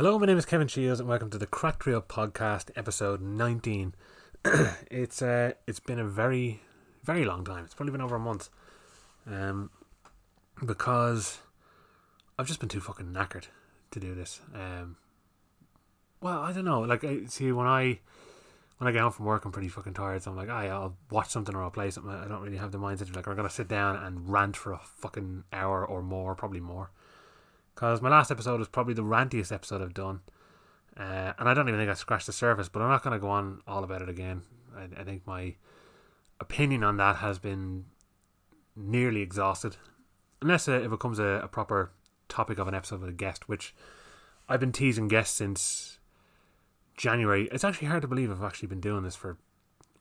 Hello, my name is Kevin Shields, and welcome to the Crack Reel Podcast, episode 19. it's uh, it's been a very, very long time. It's probably been over a month, um, because I've just been too fucking knackered to do this. Um, well, I don't know. Like, I see when I when I get home from work, I'm pretty fucking tired. So I'm like, yeah, I'll watch something or I'll play something. I don't really have the mindset like, I'm gonna sit down and rant for a fucking hour or more, probably more. Because my last episode was probably the rantiest episode I've done. Uh, and I don't even think I scratched the surface, but I'm not going to go on all about it again. I, I think my opinion on that has been nearly exhausted. Unless uh, it becomes a, a proper topic of an episode with a guest, which I've been teasing guests since January. It's actually hard to believe I've actually been doing this for,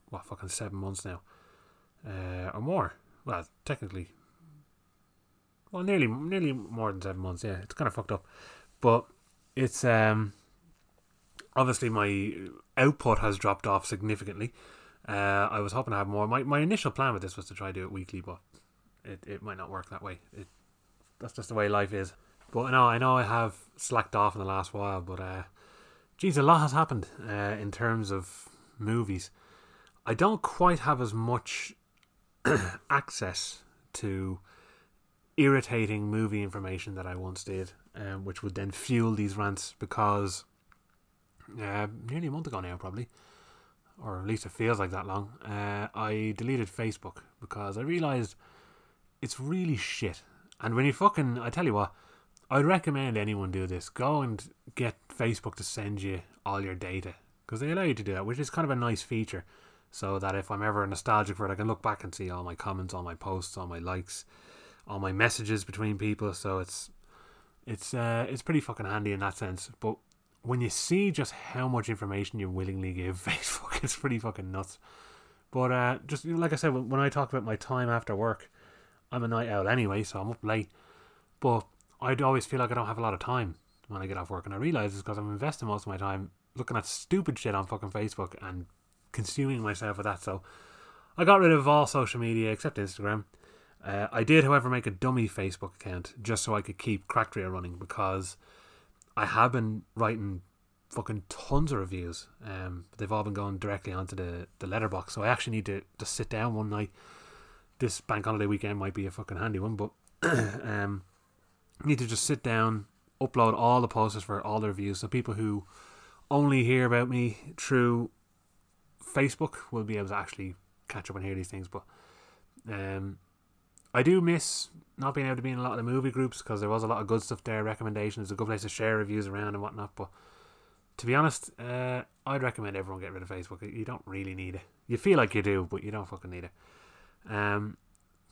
what, fucking seven months now. Uh, or more. Well, technically well, nearly nearly more than seven months. Yeah, it's kind of fucked up, but it's um obviously my output has dropped off significantly. Uh, I was hoping to have more. My my initial plan with this was to try to do it weekly, but it, it might not work that way. It that's just the way life is. But I know I know I have slacked off in the last while, but uh, geez, a lot has happened uh, in terms of movies. I don't quite have as much access to irritating movie information that I once did, um, which would then fuel these rants because uh, nearly a month ago now, probably, or at least it feels like that long, uh, I deleted Facebook because I realised it's really shit. And when you fucking, I tell you what, I'd recommend anyone do this. Go and get Facebook to send you all your data because they allow you to do that, which is kind of a nice feature. So that if I'm ever nostalgic for it, I can look back and see all my comments, all my posts, all my likes, all my messages between people. So it's it's uh, it's pretty fucking handy in that sense. But when you see just how much information you willingly give Facebook, it's pretty fucking nuts. But uh, just like I said, when I talk about my time after work, I'm a night owl anyway, so I'm up late. But I'd always feel like I don't have a lot of time when I get off work, and I realize it's because I'm investing most of my time looking at stupid shit on fucking Facebook and consuming myself with that. So I got rid of all social media except Instagram. Uh, I did, however, make a dummy Facebook account just so I could keep Cracked Reel running because I have been writing fucking tons of reviews. Um, they've all been going directly onto the, the Letterboxd. So I actually need to just sit down one night. This bank holiday weekend might be a fucking handy one, but um, need to just sit down, upload all the posters for all the reviews. So people who only hear about me through Facebook will be able to actually catch up and hear these things. But um, I do miss not being able to be in a lot of the movie groups because there was a lot of good stuff there, recommendations, a good place to share reviews around and whatnot. But to be honest, uh, I'd recommend everyone get rid of Facebook. You don't really need it. You feel like you do, but you don't fucking need it. Um,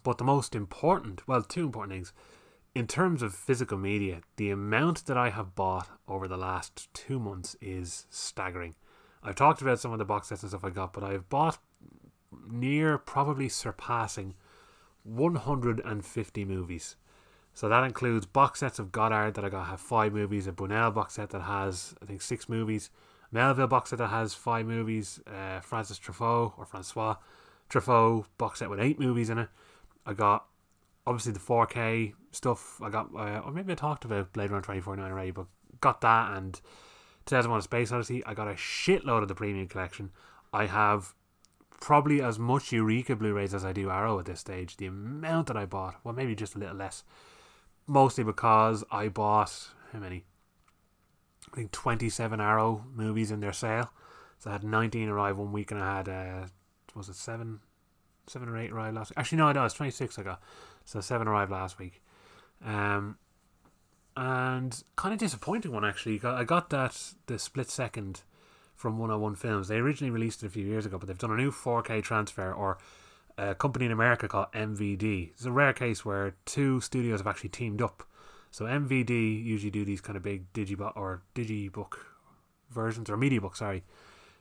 but the most important, well, two important things. In terms of physical media, the amount that I have bought over the last two months is staggering. I've talked about some of the box sets and stuff I got, but I've bought near probably surpassing 150 movies. So that includes box sets of Godard that I got have five movies, a Brunel box set that has I think six movies, Melville box set that has five movies, uh, Francis Truffaut or Francois Truffaut box set with eight movies in it. I got obviously the 4K stuff. I got uh, or maybe I talked about Blade Runner 2049 already, but got that and 2001: A Space Odyssey. I got a shitload of the premium collection. I have probably as much Eureka Blu-rays as I do Arrow at this stage. The amount that I bought, well, maybe just a little less, mostly because I bought how many? I think twenty-seven Arrow movies in their sale. So I had nineteen arrive one week, and I had uh, was it seven, seven or eight arrive last week? Actually, no, no, it's twenty-six I got. So seven arrived last week. Um, and kind of disappointing one actually. I got that the split second from 101 Films. They originally released it a few years ago, but they've done a new 4K transfer or a company in America called MVD. It's a rare case where two studios have actually teamed up. So MVD usually do these kind of big digibook or digibook versions or media book, sorry,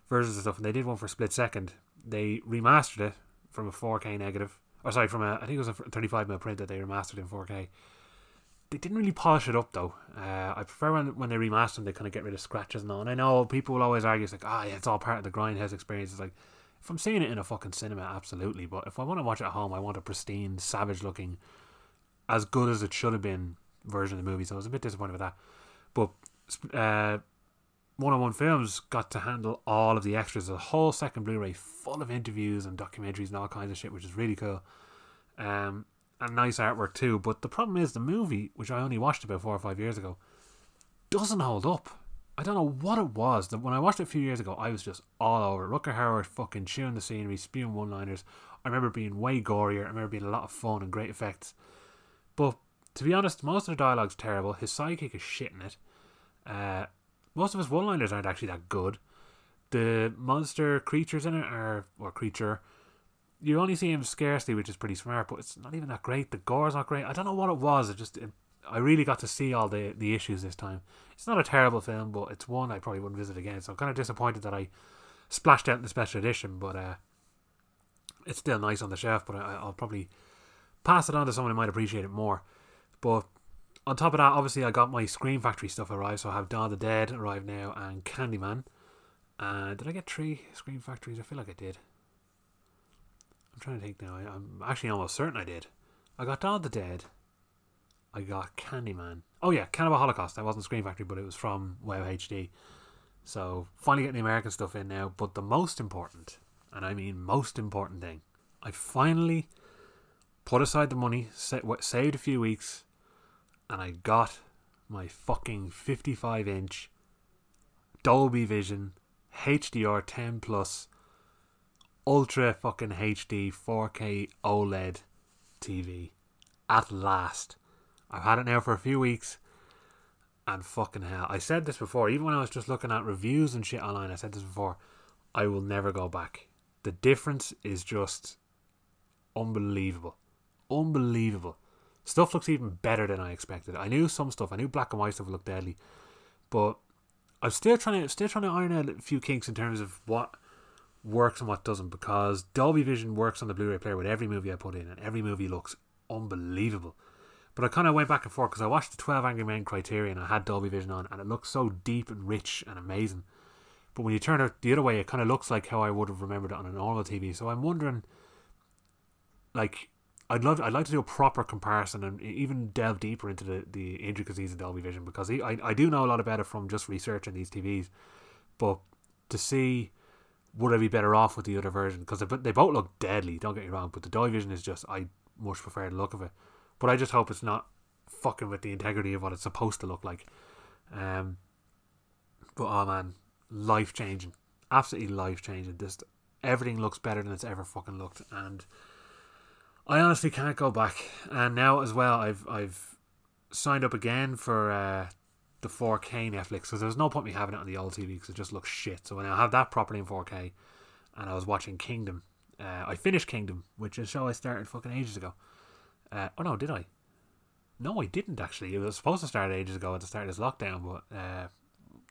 versions of stuff. And they did one for Split Second. They remastered it from a 4K negative, or sorry, from a I think it was a 35 mm print that they remastered in 4K they didn't really polish it up though. Uh, I prefer when when they remaster them, they kind of get rid of scratches and all. And I know people will always argue, it's like, ah, yeah, it's all part of the grindhouse experience. It's like, if I'm seeing it in a fucking cinema, absolutely. But if I want to watch it at home, I want a pristine, savage looking, as good as it should have been version of the movie. So I was a bit disappointed with that. But uh, 101 Films got to handle all of the extras, a whole second Blu-ray full of interviews and documentaries and all kinds of shit, which is really cool. Um, and nice artwork too. But the problem is the movie, which I only watched about four or five years ago, doesn't hold up. I don't know what it was. That when I watched it a few years ago, I was just all over. Rutger Hauer fucking chewing the scenery, spewing one-liners. I remember being way gorier. I remember being a lot of fun and great effects. But to be honest, most of the dialogue's terrible. His sidekick is shit in it. Uh, most of his one-liners aren't actually that good. The monster creatures in it are, or creature, you only see him scarcely, which is pretty smart, but it's not even that great. The gore's not great. I don't know what it was. It just, it, I really got to see all the the issues this time. It's not a terrible film, but it's one I probably wouldn't visit again. So I'm kind of disappointed that I splashed out in the special edition, but uh, it's still nice on the shelf. But I, I'll probably pass it on to someone who might appreciate it more. But on top of that, obviously, I got my Scream Factory stuff arrived. So I have Dawn the Dead arrived now and Candyman. Uh, did I get three Scream Factories? I feel like I did. I'm trying to think now. I, am actually almost certain I did. I got Dawn of the Dead. I got Candyman. Oh yeah, Cannibal Holocaust. That wasn't Scream Factory, but it was from WoW HD. So finally getting the American stuff in now. But the most important, and I mean most important thing, I finally put aside the money, saved a few weeks, and I got my fucking 55 inch Dolby Vision HDR 10 plus ultra fucking HD 4K OLED TV at last. I've had it now for a few weeks and fucking hell. I said this before, even when I was just looking at reviews and shit online, I said this before. I will never go back. The difference is just unbelievable. Unbelievable. Stuff looks even better than I expected. I knew some stuff. I knew black and white stuff looked deadly, but I'm still trying to still trying to iron out a few kinks in terms of what works and what doesn't. Because Dolby Vision works on the Blu-ray player with every movie I put in, and every movie looks unbelievable. But I kind of went back and forth because I watched the Twelve Angry Men Criterion. And I had Dolby Vision on, and it looks so deep and rich and amazing. But when you turn it the other way, it kind of looks like how I would have remembered it on a normal TV. So I'm wondering, like, I'd love, I'd like to do a proper comparison and even delve deeper into the, the intricacies of Dolby Vision because I, I do know a lot about it from just researching these TVs, but to see would I be better off with the other version because they, they both look deadly. Don't get me wrong, but the Dolby Vision is just I much prefer the look of it. But I just hope it's not fucking with the integrity of what it's supposed to look like. Um, but oh man, life changing, absolutely life changing. Just everything looks better than it's ever fucking looked, and I honestly can't go back. And now as well, I've I've signed up again for uh, the 4K Netflix because there's no point me having it on the old TV because it just looks shit. So when I have that properly in 4K, and I was watching Kingdom, uh, I finished Kingdom, which is a show I started fucking ages ago. Uh, oh no, did I? No, I didn't actually. It was supposed to start ages ago at the start of this lockdown, but uh,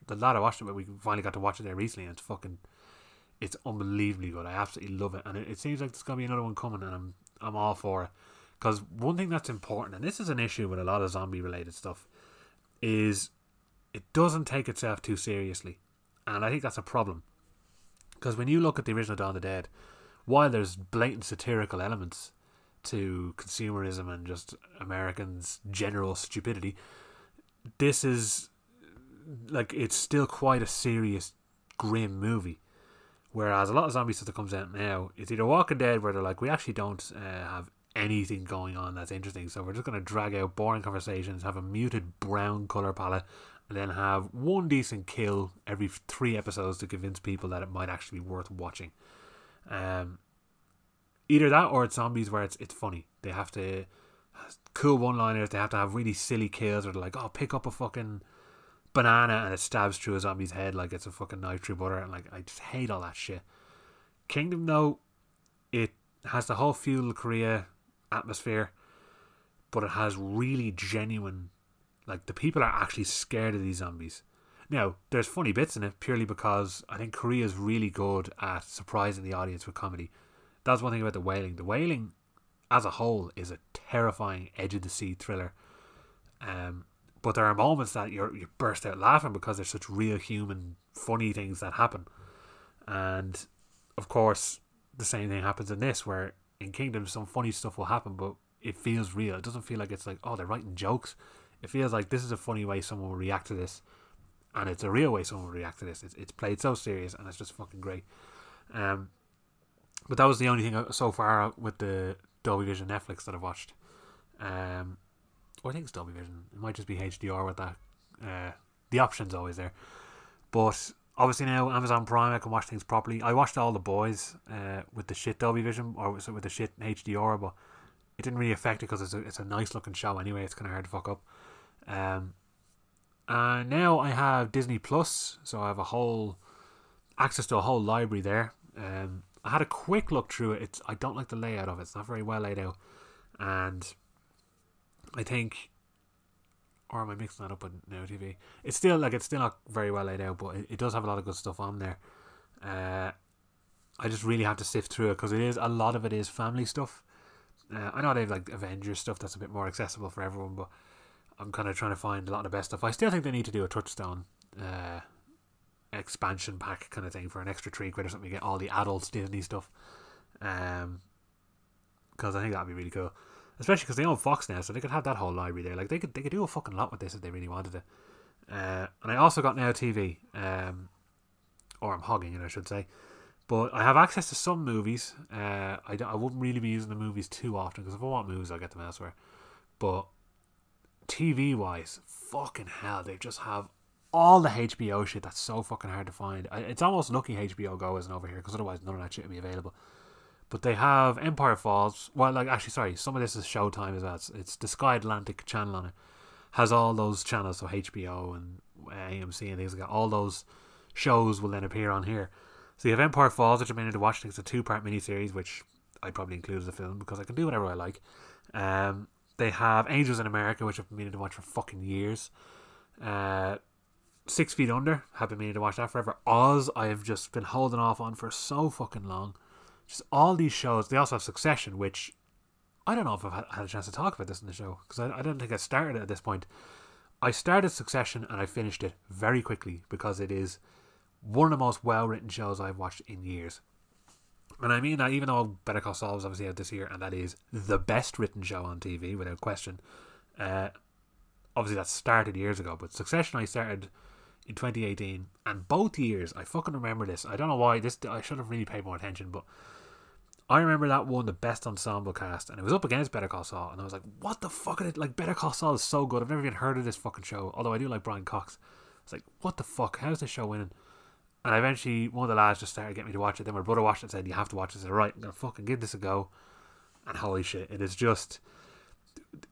the lad I watched it, but we finally got to watch it there recently, and it's fucking, it's unbelievably good. I absolutely love it, and it, it seems like there's gonna be another one coming, and I'm I'm all for it. Because one thing that's important, and this is an issue with a lot of zombie related stuff, is it doesn't take itself too seriously, and I think that's a problem. Because when you look at the original Dawn of the Dead, while there's blatant satirical elements to consumerism and just Americans' general stupidity, this is like it's still quite a serious, grim movie. Whereas a lot of zombie stuff that comes out now, it's either Walking Dead where they're like, we actually don't uh, have anything going on that's interesting, so we're just going to drag out boring conversations, have a muted brown color palette, and then have one decent kill every three episodes to convince people that it might actually be worth watching. Um, either that or it's zombies where it's it's funny. They have to cool one liners. They have to have really silly kills, or they're like, oh, pick up a fucking banana and it stabs through a zombie's head like it's a fucking knife through butter. And like, I just hate all that shit. Kingdom, though, it has the whole feudal Korea atmosphere, but it has really genuine, like the people are actually scared of these zombies. Now, there's funny bits in it purely because I think Korea is really good at surprising the audience with comedy. That's one thing about the Wailing. The Wailing, as a whole, is a terrifying edge of the sea thriller. Um, but there are moments that you you burst out laughing because there's such real human funny things that happen, and of course the same thing happens in this where in Kingdom some funny stuff will happen, but it feels real. It doesn't feel like it's like oh they're writing jokes. It feels like this is a funny way someone will react to this, and it's a real way someone will react to this. It's, it's played so serious, and it's just fucking great. Um, but that was the only thing so far with the Dolby Vision Netflix that I've watched. Um, or I think it's Dolby Vision. It might just be HDR with that. Uh, the option's always there. But obviously now Amazon Prime, I can watch things properly. I watched all the boys uh, with the shit Dolby Vision or with the shit HDR, but it didn't really affect it because it's a, it's a nice looking show anyway. It's kind of hard to fuck up. Um, and now I have Disney Plus, so I have a whole access to a whole library there. Um, I had a quick look through it. It's I don't like the layout of it. It's not very well laid out, and I think, or am I mixing that up with Now TV? It's still like it's still not very well laid out, but it, it does have a lot of good stuff on there. Uh, I just really have to sift through it because it is a lot of it is family stuff. Uh, I know they have like Avengers stuff that's a bit more accessible for everyone, but I'm kind of trying to find a lot of the best stuff. I still think they need to do a touchstone uh, expansion pack kind of thing for an extra three quid or something. You get all the adults Disney stuff, um, because I think that'd be really cool. Especially because they own Fox now, so they could have that whole library there. Like they could they could do a fucking lot with this if they really wanted to. Uh, and I also got Now TV, um, or I'm hogging it, I should say. But I have access to some movies. Uh, I, I wouldn't really be using the movies too often because if I want movies, I'll get them elsewhere. But TV wise, fucking hell, they just have all the HBO shit that's so fucking hard to find. It's almost lucky HBO Go isn't over here because otherwise none of that shit would be available. But they have Empire Falls. Well, like actually, sorry, some of this is Showtime as well. It's, it's the Sky Atlantic channel on it. Has all those channels, so HBO and AMC and things like that. All those shows will then appear on here. So you have Empire Falls, which I'm meaning to watch. It's a two part miniseries, which I probably include as a film because I can do whatever I like. Um, they have Angels in America, which I've been meaning to watch for fucking years. Uh, Six Feet Under, have been meaning to watch that forever. Oz, I have just been holding off on for so fucking long. Just all these shows. They also have Succession, which I don't know if I've had a chance to talk about this in the show because I, I don't think I started it at this point. I started Succession and I finished it very quickly because it is one of the most well written shows I've watched in years. And I mean that even though Better Call Saul was obviously out this year and that is the best written show on TV without question. Uh, obviously that started years ago, but Succession I started in 2018 and both years I fucking remember this. I don't know why this I should have really paid more attention, but I remember that won the best ensemble cast, and it was up against Better Call Saul, and I was like, "What the fuck?" Is it? Like Better Call Saul is so good. I've never even heard of this fucking show. Although I do like Brian Cox. It's like, what the fuck? How's this show winning? And eventually, one of the lads just started getting me to watch it. Then my brother watched it and said, You have to watch it. I said, Right, I'm going to fucking give this a go. And holy shit, it is just.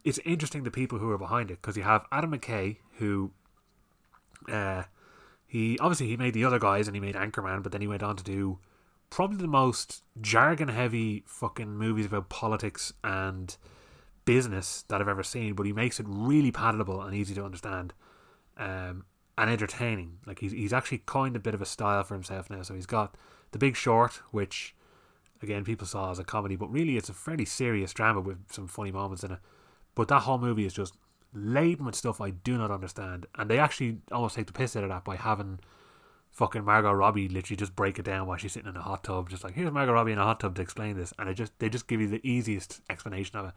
It's interesting the people who are behind it because you have Adam McKay, who. Uh, he obviously he made the other guys and he made Anchorman, but then he went on to do probably the most jargon heavy fucking movies about politics and business that I've ever seen. But he makes it really palatable and easy to understand. Um, and entertaining. Like he's he's actually coined a bit of a style for himself now. So he's got The Big Short, which again people saw as a comedy, but really it's a fairly serious drama with some funny moments in it. But that whole movie is just laden with stuff I do not understand, and they actually almost take the piss out of that by having fucking Margot Robbie literally just break it down while she's sitting in a hot tub, just like here's Margot Robbie in a hot tub to explain this, and it just they just give you the easiest explanation of it.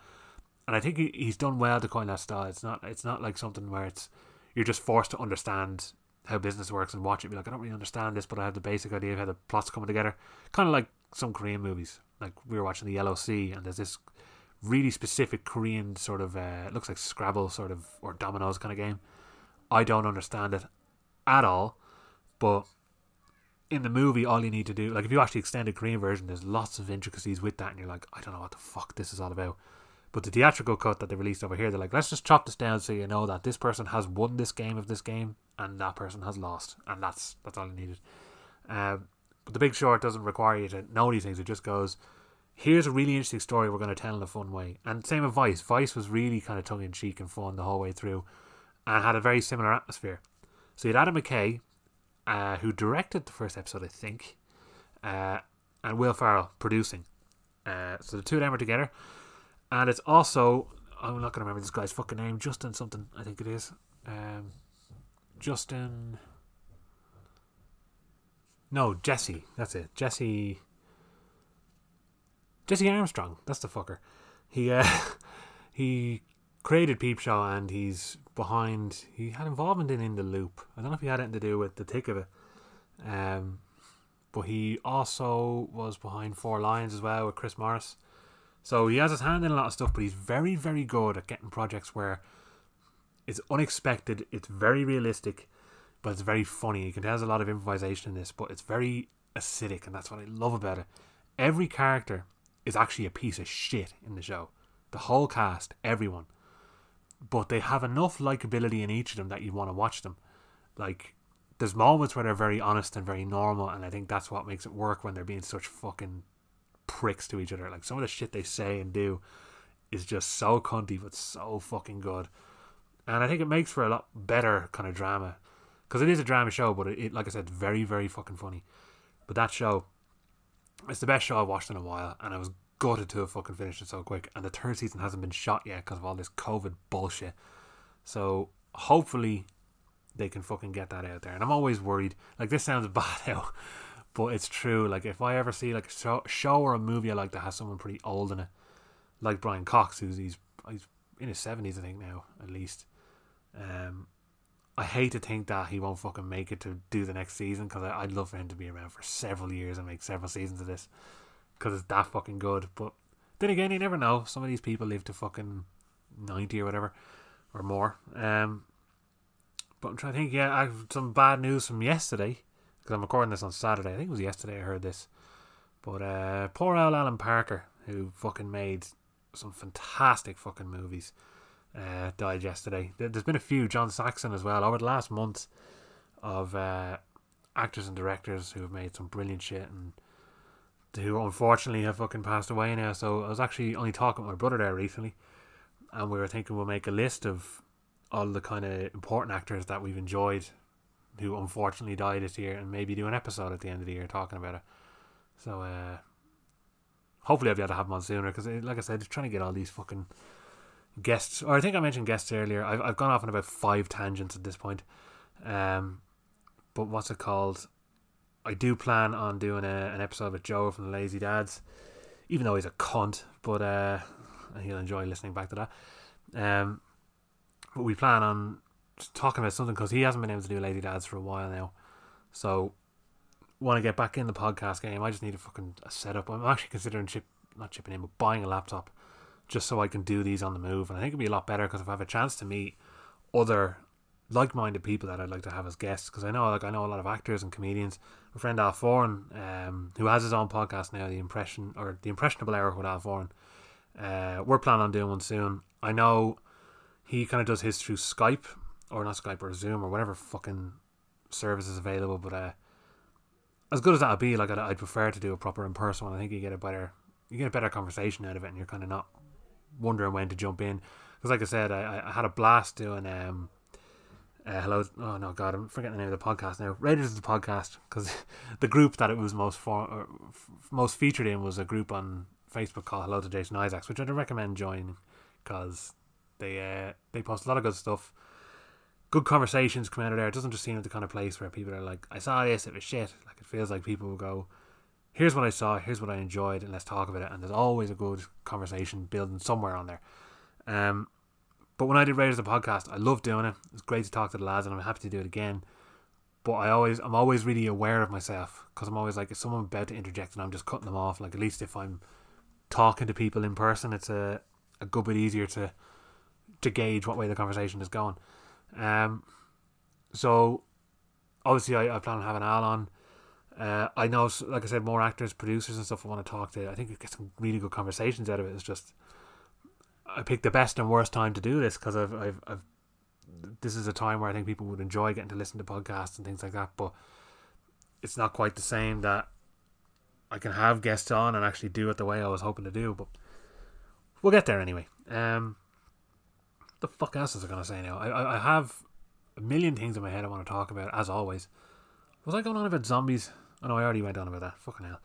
And I think he, he's done well to coin that style. It's not it's not like something where it's you're just forced to understand how business works and watch it. Be like, I don't really understand this, but I have the basic idea of how the plot's coming together. Kind of like some Korean movies. Like we were watching the Yellow Sea, and there's this really specific Korean sort of uh, looks like Scrabble sort of or dominoes kind of game. I don't understand it at all, but in the movie, all you need to do, like if you watch the extended Korean version, there's lots of intricacies with that, and you're like, I don't know what the fuck this is all about. But the theatrical cut that they released over here, they're like, let's just chop this down so you know that this person has won this game of this game and that person has lost, and that's that's all you needed. Um, but the Big Short doesn't require you to know these things. It just goes, here's a really interesting story we're going to tell in a fun way. And same with Vice. Vice was really kind of tongue in cheek and fun the whole way through, and had a very similar atmosphere. So you had Adam McKay, uh, who directed the first episode, I think, uh, and Will Ferrell producing. Uh, so the two of them are together and it's also I'm not gonna remember this guy's fucking name. Justin something, I think it is. Um, Justin. No, Jesse. That's it. Jesse. Jesse Armstrong. That's the fucker. He uh, he created Peep Show and he's behind. He had involvement in In the Loop. I don't know if he had anything to do with the Thick of It. Um, but he also was behind Four Lions as well with Chris Morris. So he has his hand in a lot of stuff, but he's very, very good at getting projects where it's unexpected, it's very realistic, but it's very funny. Tell there's a lot of improvisation in this, but it's very acidic, and that's what I love about it. Every character is actually a piece of shit in the show. The whole cast, everyone. But they have enough likability in each of them that you want to watch them. Like, there's moments where they're very honest and very normal, and I think that's what makes it work when they're being such fucking pricks to each other. Like some of the shit they say and do is just so cunty, but so fucking good. And I think it makes for a lot better kind of drama because it is a drama show, but it, it, like I said, very very fucking funny. But that show, it's the best show I've watched in a while, and I was gutted to have fucking finished it so quick. And the third season hasn't been shot yet because of all this COVID bullshit. So hopefully they can fucking get that out there. And I'm always worried. Like this sounds bad now, but it's true. Like if I ever see like a show, or a movie I like that has someone pretty old in it, like Brian Cox, who's he's he's in his seventies, I think now at least. Um, I hate to think that he won't fucking make it to do the next season because I'd love for him to be around for several years and make several seasons of this because it's that fucking good. But then again, you never know. Some of these people live to fucking ninety or whatever or more. Um, but I'm trying to think. Yeah, I have some bad news from yesterday because I'm recording this on Saturday. I think it was yesterday I heard this. But uh, poor old Alan Parker, who fucking made some fantastic fucking movies, uh, died yesterday. There's been a few, John Saxon as well, over the last month of uh, actors and directors who have made some brilliant shit and who unfortunately have fucking passed away now. So I was actually only talking with my brother there recently, and we were thinking we'll make a list of all the kind of important actors that we've enjoyed who unfortunately died this year, and maybe do an episode at the end of the year talking about it. So, uh, hopefully, I'll be able to have him on sooner because, like I said, just trying to get all these fucking guests. Or I think I mentioned guests earlier. I've, I've gone off on about five tangents at this point. Um, but what's it called? I do plan on doing a, an episode with Joe from the Lazy Dads, even though he's a cunt, but uh, he'll enjoy listening back to that. Um, but we plan on talking about something because he hasn't been able to do Lazy Dads for a while now. So, want to get back in the podcast game. I just need a fucking a setup. I'm actually considering chip, not chipping in, but buying a laptop just so I can do these on the move. And I think it'd be a lot better because if I have a chance to meet other like-minded people that I'd like to have as guests, because I know like I know a lot of actors and comedians. My friend Al Foran, um, who has his own podcast now, the impression or the impressionable hour with Al Foran. Uh, we're planning on doing one soon. I know he kind of does his through Skype or not Skype or Zoom or whatever fucking service is available. But uh, as good as that would be, like I'd, I'd prefer to do a proper in person one. I think you get a better you get a better conversation out of it, and you're kind of not wondering when to jump in. Because like I said, I, I had a blast doing um. Uh, hello, oh no, God, I'm forgetting the name of the podcast now. Raiders of the podcast because the group that it was most for, f- most featured in was a group on Facebook called Hello to Jason Isaacs, which I'd recommend joining because they uh, they post a lot of good stuff good conversations come out of there. It doesn't just seem like the kind of place where people are like, I saw this, it was shit. Like it feels like people will go, here's what I saw, here's what I enjoyed, and let's talk about it. And there's always a good conversation building somewhere on there. Um, but when I did Raiders of the podcast, I loved doing it. It's great to talk to the lads, and I'm happy to do it again. But I always, I'm always really aware of myself because I'm always like, if someone about to interject and I'm just cutting them off, like at least if I'm talking to people in person, it's a, a good bit easier to to gauge what way the conversation is going. Um, so obviously, I, I plan on having Al on. Uh, I know, like I said, more actors, producers, and stuff I want to talk to. I think we get some really good conversations out of it. It's just I picked the best and worst time to do this because I've, I've, I've, this is a time where I think people would enjoy getting to listen to podcasts and things like that. But it's not quite the same that I can have guests on and actually do it the way I was hoping to do. But we'll get there anyway. Um, the fuck else is I gonna say now? I, I have a million things in my head I want to talk about, as always. Was I going on about zombies? Oh no, I already went on about that. Fucking hell.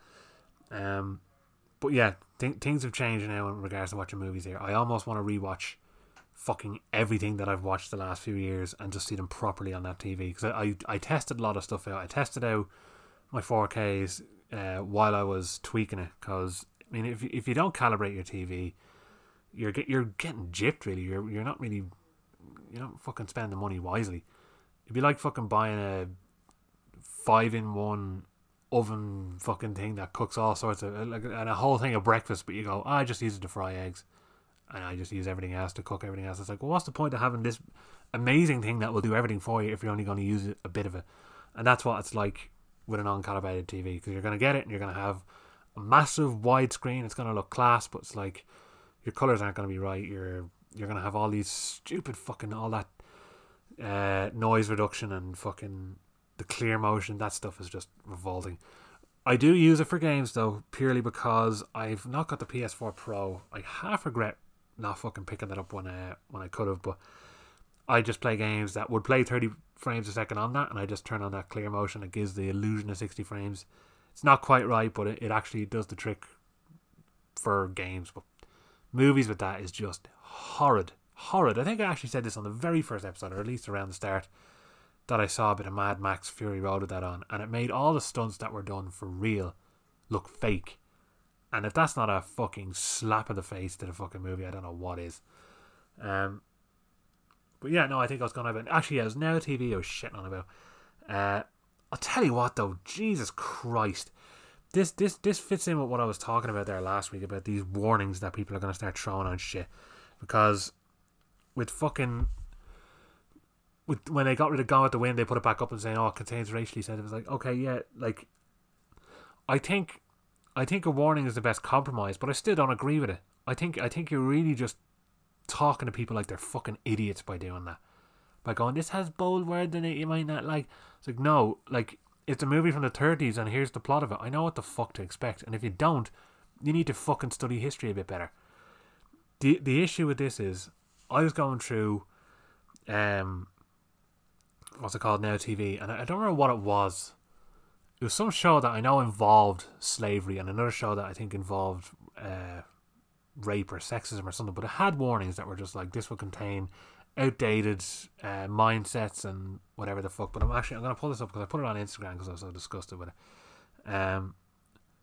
Um, but yeah, th- things have changed now in regards to watching movies here. I almost want to rewatch fucking everything that I've watched the last few years and just see them properly on that TV. Because I, I, I tested a lot of stuff out. I tested out my 4Ks uh, while I was tweaking it. Because, I mean, if, if you don't calibrate your TV, you're get you're getting gypped really. You're you're not really you're not fucking spending the money wisely. It'd be like fucking buying a five in one oven fucking thing that cooks all sorts of like and a whole thing of breakfast, but you go, oh, I just use it to fry eggs, and I just use everything else to cook everything else. It's like, well, what's the point of having this amazing thing that will do everything for you if you're only going to use a bit of it? And that's what it's like with an uncalibrated TV because you're going to get it and you're going to have a massive widescreen. It's going to look class, but it's like your colors aren't going to be right. You're you're going to have all these stupid fucking all that uh, noise reduction and fucking the clear motion. That stuff is just revolting. I do use it for games though, purely because I've not got the PS4 Pro. I half regret not fucking picking that up when I when I could have, but I just play games that would play 30 frames a second on that, and I just turn on that clear motion. It gives the illusion of 60 frames. It's not quite right, but it, it actually does the trick for games. But movies with that is just horrid. Horrid. I think I actually said this on the very first episode, or at least around the start, that I saw a bit of Mad Max Fury Road with that on, and it made all the stunts that were done for real look fake. And if that's not a fucking slap in the face to the fucking movie, I don't know what is. Um, but yeah, no, I think I was going to. Actually, yeah, it was now TV I was shitting on about. Uh, I'll tell you what, though, Jesus Christ, this this this fits in with what I was talking about there last week about these warnings that people are going to start throwing on shit, because with fucking with when they got rid of Gone with the Wind, they put it back up and saying, "Oh, it contains racially said." It was like, okay, yeah, like I think I think a warning is the best compromise, but I still don't agree with it. I think I think you're really just talking to people like they're fucking idiots by doing that. By going, this has bold words in it, you might not like. It's like, no, like, it's a movie from the 30s and here's the plot of it. I know what the fuck to expect. And if you don't, you need to fucking study history a bit better. The, the issue with this is, I was going through, um, what's it called now, TV, and I, I don't remember what it was. It was some show that I know involved slavery and another show that I think involved uh, rape or sexism or something, but it had warnings that were just like this will contain outdated uh, mindsets and whatever the fuck. But I'm actually I'm gonna pull this up because I put it on Instagram because I was so disgusted with it. Um,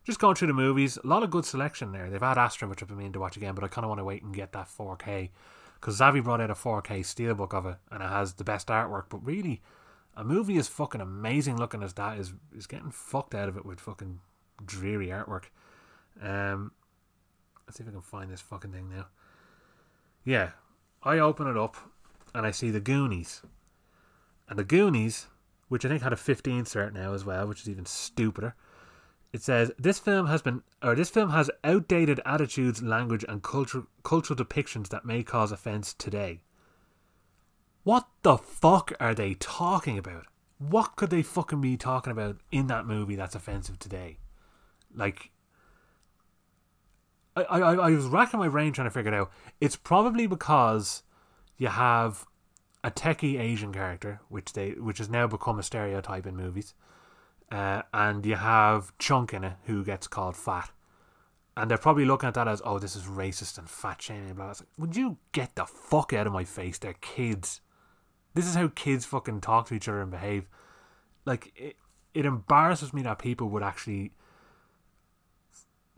just going through the movies, a lot of good selection there. They've had Astra, which I've been meaning to watch again, but I kind of want to wait and get that 4K because Zavvi brought out a 4K steelbook of it and it has the best artwork. But really, a movie as fucking amazing looking as that is is getting fucked out of it with fucking dreary artwork. Um, Let's see if I can find this fucking thing now. Yeah, I open it up and I see the Goonies. And the Goonies, which I think had a 15 cert now as well, which is even stupider. It says this film has been, or this film has outdated attitudes, language, and culture, cultural depictions that may cause offense today. What the fuck are they talking about? What could they fucking be talking about in that movie that's offensive today? Like, I, I, I was racking my brain trying to figure it out. It's probably because you have a techie Asian character, which they which has now become a stereotype in movies, uh, and you have Chunk in it who gets called fat, and they're probably looking at that as oh this is racist and fat shaming. Blah. Like, Would you get the fuck out of my face? They're kids. This is how kids fucking talk to each other and behave. Like it, it embarrasses me that people would actually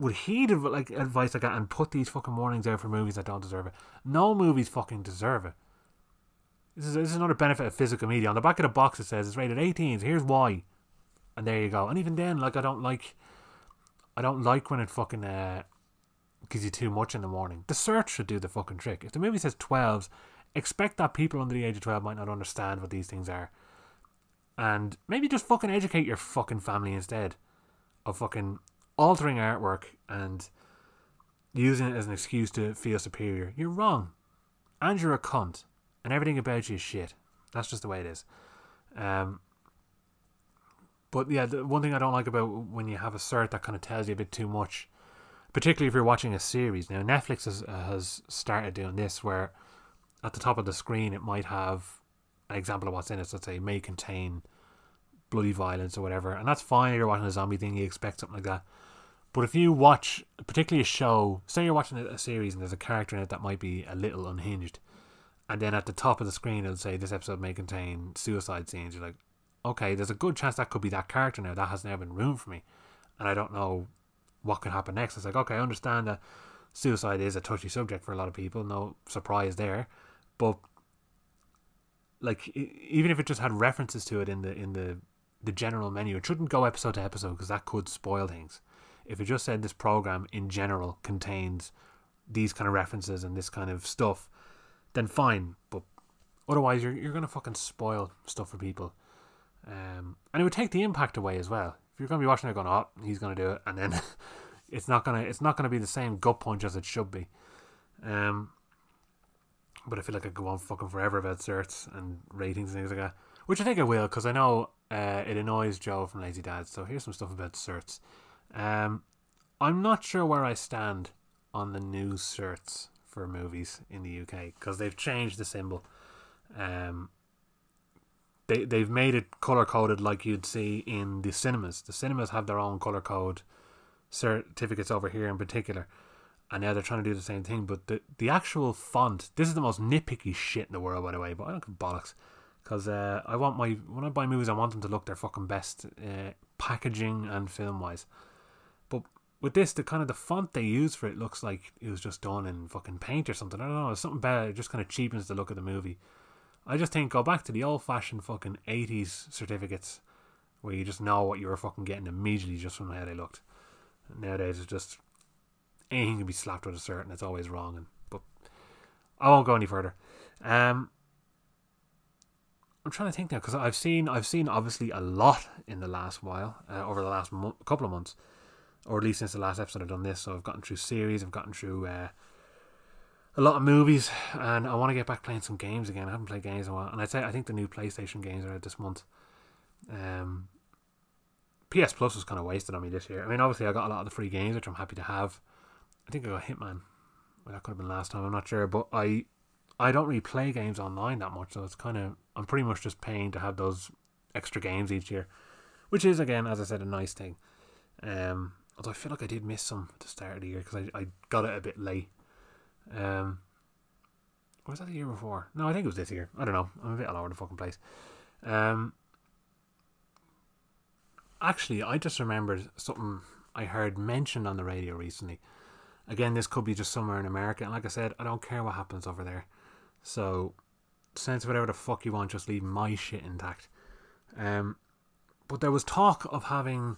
would heed like advice like that and put these fucking warnings out for movies that don't deserve it. No movies fucking deserve it. This is, this is another benefit of physical media. On the back of the box it says it's rated 18. So here's why, and there you go. And even then, like I don't like, I don't like when it fucking uh, gives you too much in the morning. The search should do the fucking trick. If the movie says 12s, expect that people under the age of 12 might not understand what these things are, and maybe just fucking educate your fucking family instead of fucking altering artwork and using it as an excuse to feel superior. You're wrong. And you're a cunt. And everything about you is shit. That's just the way it is. Um, but yeah, the one thing I don't like about when you have a cert that kind of tells you a bit too much, particularly if you're watching a series. Now, Netflix has, has started doing this where at the top of the screen it might have an example of what's in it. So, say, may contain bloody violence or whatever. And that's fine you're watching a zombie thing, you expect something like that. But if you watch, particularly a show, say you're watching a series and there's a character in it that might be a little unhinged, and then at the top of the screen it'll say this episode may contain suicide scenes, you're like, okay, there's a good chance that could be that character now. That has now been ruined for me, and I don't know what could happen next. It's like, okay, I understand that suicide is a touchy subject for a lot of people. No surprise there, but like even if it just had references to it in the in the the general menu, it shouldn't go episode to episode because that could spoil things. If it just said this program in general contains these kind of references and this kind of stuff, then fine. But otherwise, you're you're gonna fucking spoil stuff for people, um, and it would take the impact away as well. If you're gonna be watching it, going, "Oh, he's gonna do it," and then it's not gonna it's not gonna be the same gut punch as it should be. Um, but I feel like I go on fucking forever about certs and ratings and things like that, which I think I will because I know uh, it annoys Joe from Lazy Dad. So here's some stuff about certs. Um, I'm not sure where I stand on the new certs for movies in the UK because they've changed the symbol. Um, they they've made it color coded like you'd see in the cinemas. The cinemas have their own color code certificates over here in particular and now they're trying to do the same thing. But the the actual font, this is the most nitpicky shit in the world, by the way. But I don't give bollocks, because uh, I want my when I buy movies, I want them to look their fucking best, uh, packaging and film wise. But with this, the kind of the font they use for it looks like it was just done in fucking paint or something. I don't know, It's something better. It just kind of cheapens the look of the movie. I just think go back to the old fashioned fucking eighties certificates, where you just know what you were fucking getting immediately just from how they looked. Nowadays, it's just anything can be slapped with a cert it's always wrong. And but I won't go any further. Um, I'm trying to think now because I've seen I've seen obviously a lot in the last while uh, over the last mo- couple of months, or at least since the last episode I've done this. So I've gotten through series, I've gotten through uh, a lot of movies, and I want to get back playing some games again. I haven't played games in a while, and I'd say I think the new PlayStation games are out this month. Um, PS Plus was kind of wasted on me this year. I mean, obviously I got a lot of the free games, which I'm happy to have. I think I got Hitman. Well, that could have been last time. I'm not sure, but I I don't really play games online that much, so it's kind of I'm pretty much just paying to have those extra games each year, which is again, as I said, a nice thing. Um, although I feel like I did miss some at the start of the year because I, I got it a bit late. Um, was that the year before? No, I think it was this year. I don't know. I'm a bit all over the fucking place. Um, actually, I just remembered something I heard mentioned on the radio recently. Again, this could be just somewhere in America. And like I said, I don't care what happens over there. So, sense whatever the fuck you want, just leave my shit intact. Um, but there was talk of having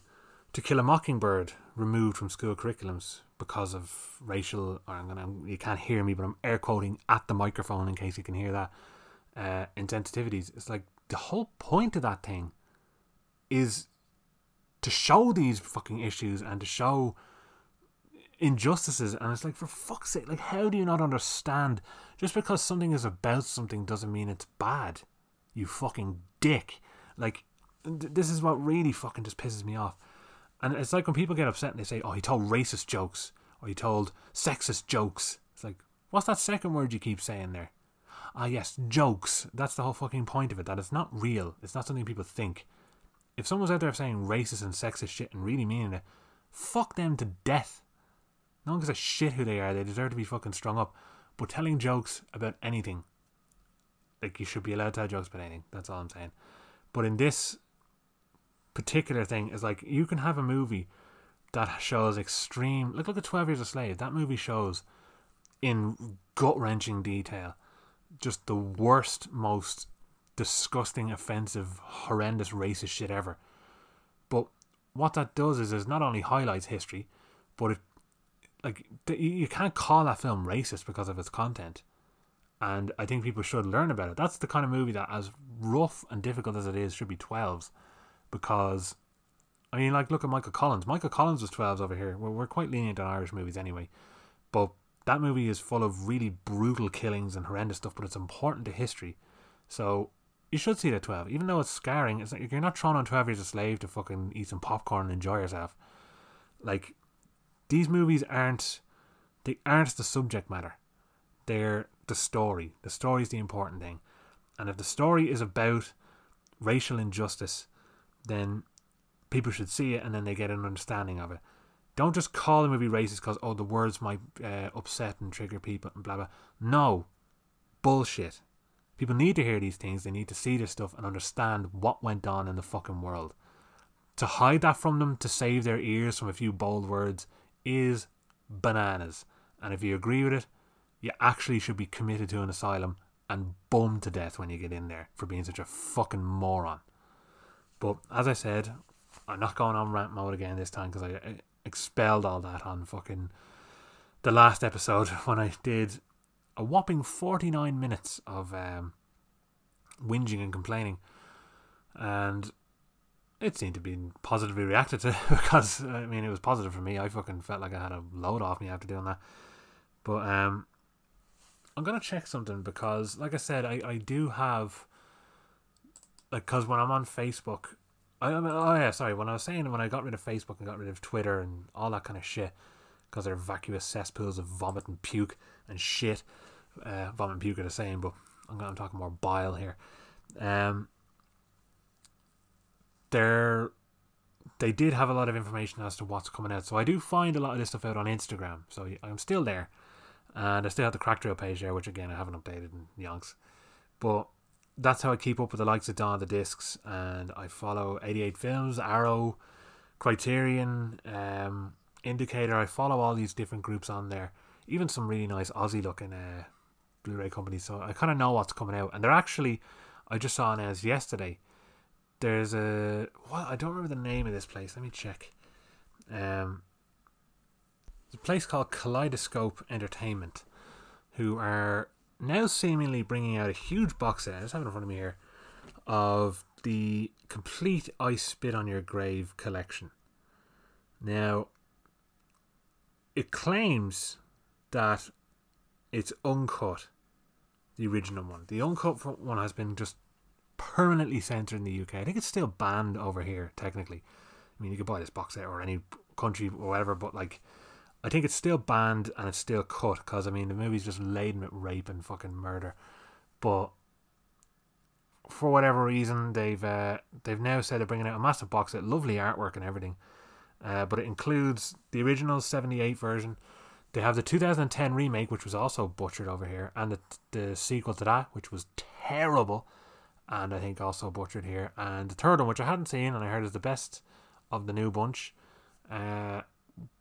To Kill a Mockingbird removed from school curriculums because of racial. Or I'm gonna, you can't hear me, but I'm air quoting at the microphone in case you can hear that. Uh, insensitivities. It's like the whole point of that thing is to show these fucking issues and to show injustices and it's like for fuck's sake like how do you not understand just because something is about something doesn't mean it's bad you fucking dick like th- this is what really fucking just pisses me off and it's like when people get upset and they say oh he told racist jokes or he told sexist jokes it's like what's that second word you keep saying there ah yes jokes that's the whole fucking point of it that it's not real it's not something people think if someone's out there saying racist and sexist shit and really meaning it fuck them to death no one gives a shit who they are. They deserve to be fucking strung up. But telling jokes about anything, like you should be allowed to have jokes about anything. That's all I'm saying. But in this particular thing, is like you can have a movie that shows extreme. Look, at Twelve Years a Slave. That movie shows in gut wrenching detail just the worst, most disgusting, offensive, horrendous, racist shit ever. But what that does is, is not only highlights history, but it like you can't call that film racist because of its content and i think people should learn about it that's the kind of movie that as rough and difficult as it is should be 12s because i mean like look at michael collins michael collins was 12s over here we're, we're quite lenient on irish movies anyway but that movie is full of really brutal killings and horrendous stuff but it's important to history so you should see that 12 even though it's scarring it's like you're not thrown on 12 years a slave to fucking eat some popcorn and enjoy yourself like these movies aren't they aren't the subject matter. They're the story. The story is the important thing. And if the story is about racial injustice, then people should see it and then they get an understanding of it. Don't just call them a movie racist because oh the words might uh, upset and trigger people and blah blah. No, bullshit. People need to hear these things. They need to see this stuff and understand what went on in the fucking world. To hide that from them, to save their ears from a few bold words, is bananas. And if you agree with it, you actually should be committed to an asylum and bummed to death when you get in there for being such a fucking moron. But as I said, I'm not going on rant mode again this time because I expelled all that on fucking the last episode when I did a whopping 49 minutes of um, whinging and complaining. And it seemed to be positively reacted to because, I mean, it was positive for me. I fucking felt like I had a load off me after doing that. But um, I'm going to check something because, like I said, I, I do have. Like, because when I'm on Facebook, I, oh yeah, sorry. When I was saying when I got rid of Facebook and got rid of Twitter and all that kind of shit, because they're vacuous cesspools of vomit and puke and shit. Uh, vomit and puke are the same, but I'm, I'm talking more bile here. Um, they're they did have a lot of information as to what's coming out. So I do find a lot of this stuff out on Instagram. So I'm still there. And I still have the Crack Trail page there, which again I haven't updated in yonks. But that's how I keep up with the likes of Dawn of the Discs. And I follow 88 Films, Arrow, Criterion, um, Indicator. I follow all these different groups on there. Even some really nice Aussie looking uh, Blu ray companies. So I kind of know what's coming out. And they're actually, I just saw announced yesterday there's a well, I don't remember the name of this place. Let me check. Um, a place called Kaleidoscope Entertainment, who are now seemingly bringing out a huge box set. I just have it in front of me here of the complete "I Spit on Your Grave" collection. Now, it claims that it's uncut, the original one. The uncut one has been just permanently censored in the UK. I think it's still banned over here, technically. I mean, you could buy this box set or any country or whatever, but like, I think it's still banned and it's still cut because I mean, the movie's just laden with rape and fucking murder. But for whatever reason, they've uh, they've now said they're bringing out a massive box set, lovely artwork and everything. Uh, but it includes the original 78 version. They have the 2010 remake, which was also butchered over here, and the, the sequel to that, which was terrible and I think also butchered here. And the third one, which I hadn't seen and I heard is the best of the new bunch. Uh,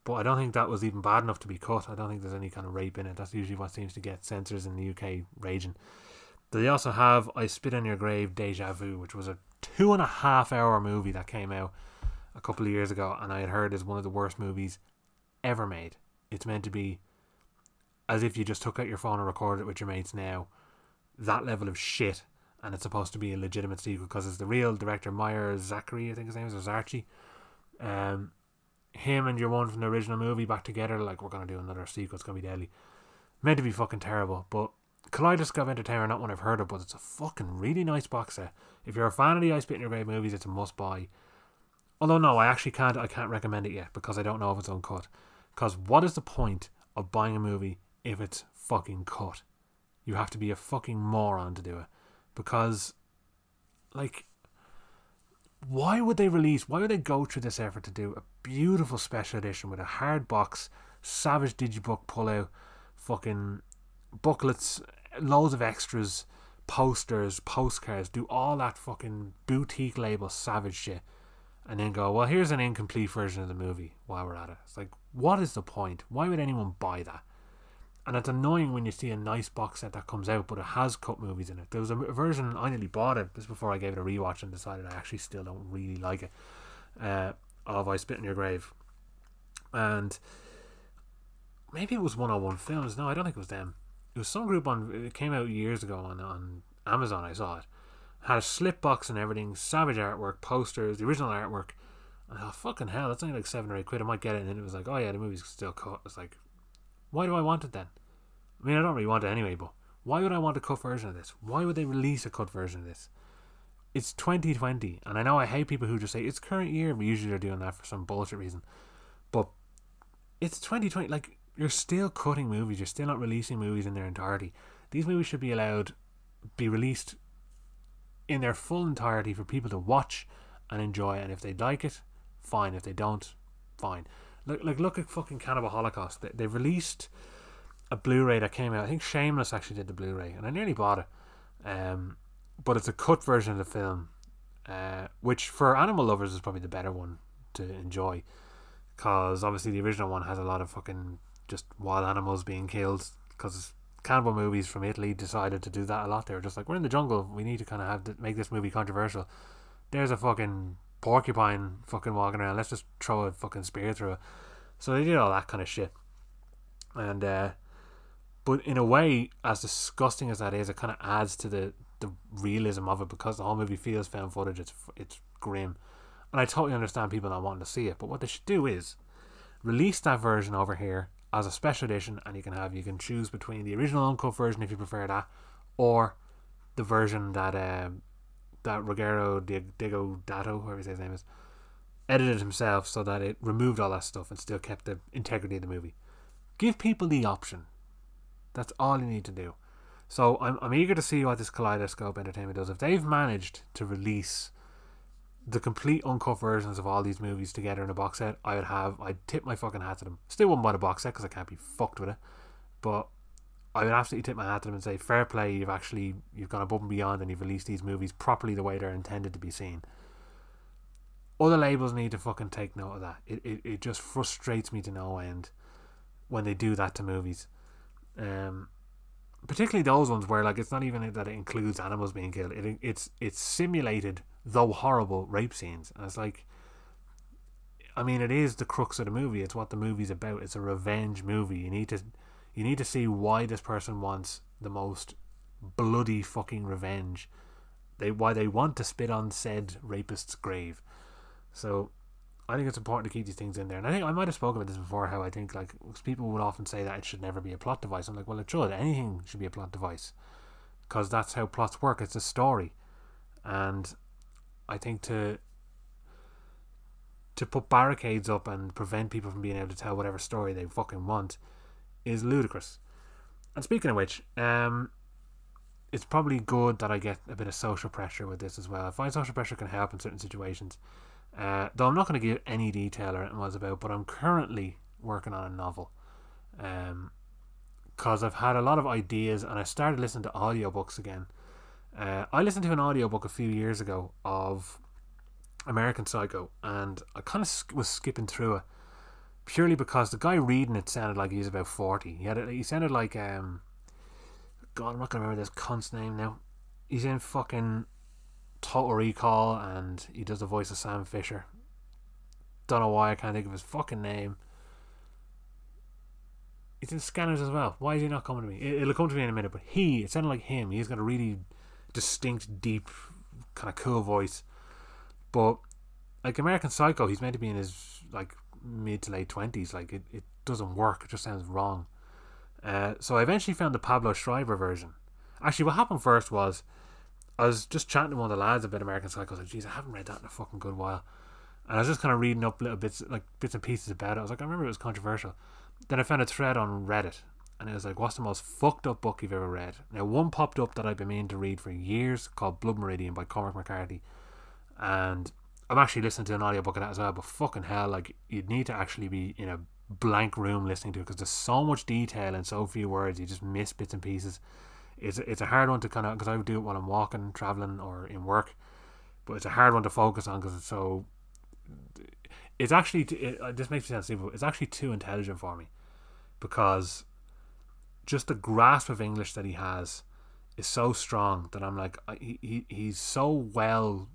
but I don't think that was even bad enough to be cut. I don't think there's any kind of rape in it. That's usually what seems to get censors in the UK raging. They also have I Spit on Your Grave Deja Vu, which was a two and a half hour movie that came out a couple of years ago, and I had heard is one of the worst movies ever made. It's meant to be as if you just took out your phone and recorded it with your mates now. That level of shit and it's supposed to be a legitimate sequel because it's the real director Meir Zachary, I think his name is, or Zarchi. Um, him and your one from the original movie back together, like we're gonna do another sequel. It's gonna be deadly. Meant to be fucking terrible, but Kaleidoscope Entertainment, not one I've heard of, but it's a fucking really nice box set. If you're a fan of the I Spit in Your Grave movies, it's a must buy. Although no, I actually can't. I can't recommend it yet because I don't know if it's uncut. Because what is the point of buying a movie if it's fucking cut? You have to be a fucking moron to do it because like why would they release why would they go through this effort to do a beautiful special edition with a hard box savage digibook pullout fucking booklets loads of extras posters postcards do all that fucking boutique label savage shit and then go well here's an incomplete version of the movie while we're at it. It's like what is the point? Why would anyone buy that and it's annoying when you see a nice box set that comes out, but it has cut movies in it. There was a version I nearly bought it just before I gave it a rewatch and decided I actually still don't really like it. Uh, of I Spit in Your Grave, and maybe it was 101 Films. No, I don't think it was them. It was some group on. It came out years ago on on Amazon. I saw it. Had a slip box and everything, savage artwork, posters, the original artwork. I thought, fucking hell, that's only like seven or eight quid. I might get it. And it was like, oh yeah, the movie's still cut. It's like, why do I want it then? I mean, I don't really want it anyway, but why would I want a cut version of this? Why would they release a cut version of this? It's 2020, and I know I hate people who just say it's current year, but usually they're doing that for some bullshit reason. But it's 2020. Like, you're still cutting movies, you're still not releasing movies in their entirety. These movies should be allowed, be released in their full entirety for people to watch and enjoy. And if they like it, fine. If they don't, fine. Look, like look at fucking Cannibal Holocaust. They, they released a Blu-ray that came out. I think Shameless actually did the Blu-ray, and I nearly bought it. Um, but it's a cut version of the film, uh, which for animal lovers is probably the better one to enjoy, because obviously the original one has a lot of fucking just wild animals being killed because cannibal movies from Italy decided to do that a lot. They were just like, we're in the jungle. We need to kind of have to make this movie controversial. There's a fucking porcupine fucking walking around. Let's just throw a fucking spear through it. So they did all that kind of shit. And uh, but in a way, as disgusting as that is, it kind of adds to the the realism of it because the whole movie feels found footage. It's it's grim, and I totally understand people not wanting to see it. But what they should do is release that version over here as a special edition, and you can have you can choose between the original uncut version if you prefer that, or the version that um, that Ruggero Deodato, whoever his name is, edited himself so that it removed all that stuff and still kept the integrity of the movie. Give people the option. That's all you need to do. So I'm, I'm eager to see what this Kaleidoscope Entertainment does. If they've managed to release the complete uncut versions of all these movies together in a box set, I would have. I'd tip my fucking hat to them. Still wouldn't buy the box set because I can't be fucked with it. But I would absolutely tip my hat to them and say, fair play. You've actually you've gone above and beyond, and you've released these movies properly the way they're intended to be seen. Other labels need to fucking take note of that. It it, it just frustrates me to no end when they do that to movies. Um, particularly those ones where like it's not even that it includes animals being killed. It it's it's simulated though horrible rape scenes, and it's like. I mean, it is the crux of the movie. It's what the movie's about. It's a revenge movie. You need to, you need to see why this person wants the most bloody fucking revenge. They why they want to spit on said rapist's grave. So I think it's important to keep these things in there. And I think I might have spoken about this before. How I think like people would often say that it should never be a plot device. I'm like, well, it should. Anything should be a plot device, because that's how plots work. It's a story, and I think to to put barricades up and prevent people from being able to tell whatever story they fucking want is ludicrous. And speaking of which, um, it's probably good that I get a bit of social pressure with this as well. I find social pressure can help in certain situations. Uh, though I'm not going to give any detail or anything was about, but I'm currently working on a novel. Um, because I've had a lot of ideas and I started listening to audiobooks again. Uh, I listened to an audiobook a few years ago of American Psycho and I kind of was skipping through it purely because the guy reading it sounded like he was about 40. He had a, he sounded like um God, I'm not going to remember this cunt's name now. He's in fucking Total Recall, and he does the voice of Sam Fisher. Don't know why I can't think of his fucking name. He's in Scanners as well. Why is he not coming to me? It, will come to me in a minute. But he, it sounded like him. He's got a really distinct, deep, kind of cool voice. But like American Psycho, he's meant to be in his like mid to late twenties. Like it, it doesn't work. It just sounds wrong. Uh, so I eventually found the Pablo Schreiber version. Actually, what happened first was I was just chatting to one of the lads about American Psycho. I was like, "Geez, I haven't read that in a fucking good while." And I was just kind of reading up little bits, like bits and pieces about it. I was like, I remember it was controversial. Then I found a thread on Reddit, and it was like, "What's the most fucked up book you've ever read?" Now, one popped up that I've been meaning to read for years, called Blood Meridian by Cormac McCarthy, and I'm actually listening to an audiobook of that as well. But fucking hell, like you'd need to actually be in a blank room listening to it because there's so much detail and so few words. You just miss bits and pieces it's it's a hard one to kind of because I would do it while I'm walking, traveling, or in work, but it's a hard one to focus on because it's so. It's actually it, this makes me sound simple. It's actually too intelligent for me, because just the grasp of English that he has is so strong that I'm like he, he he's so well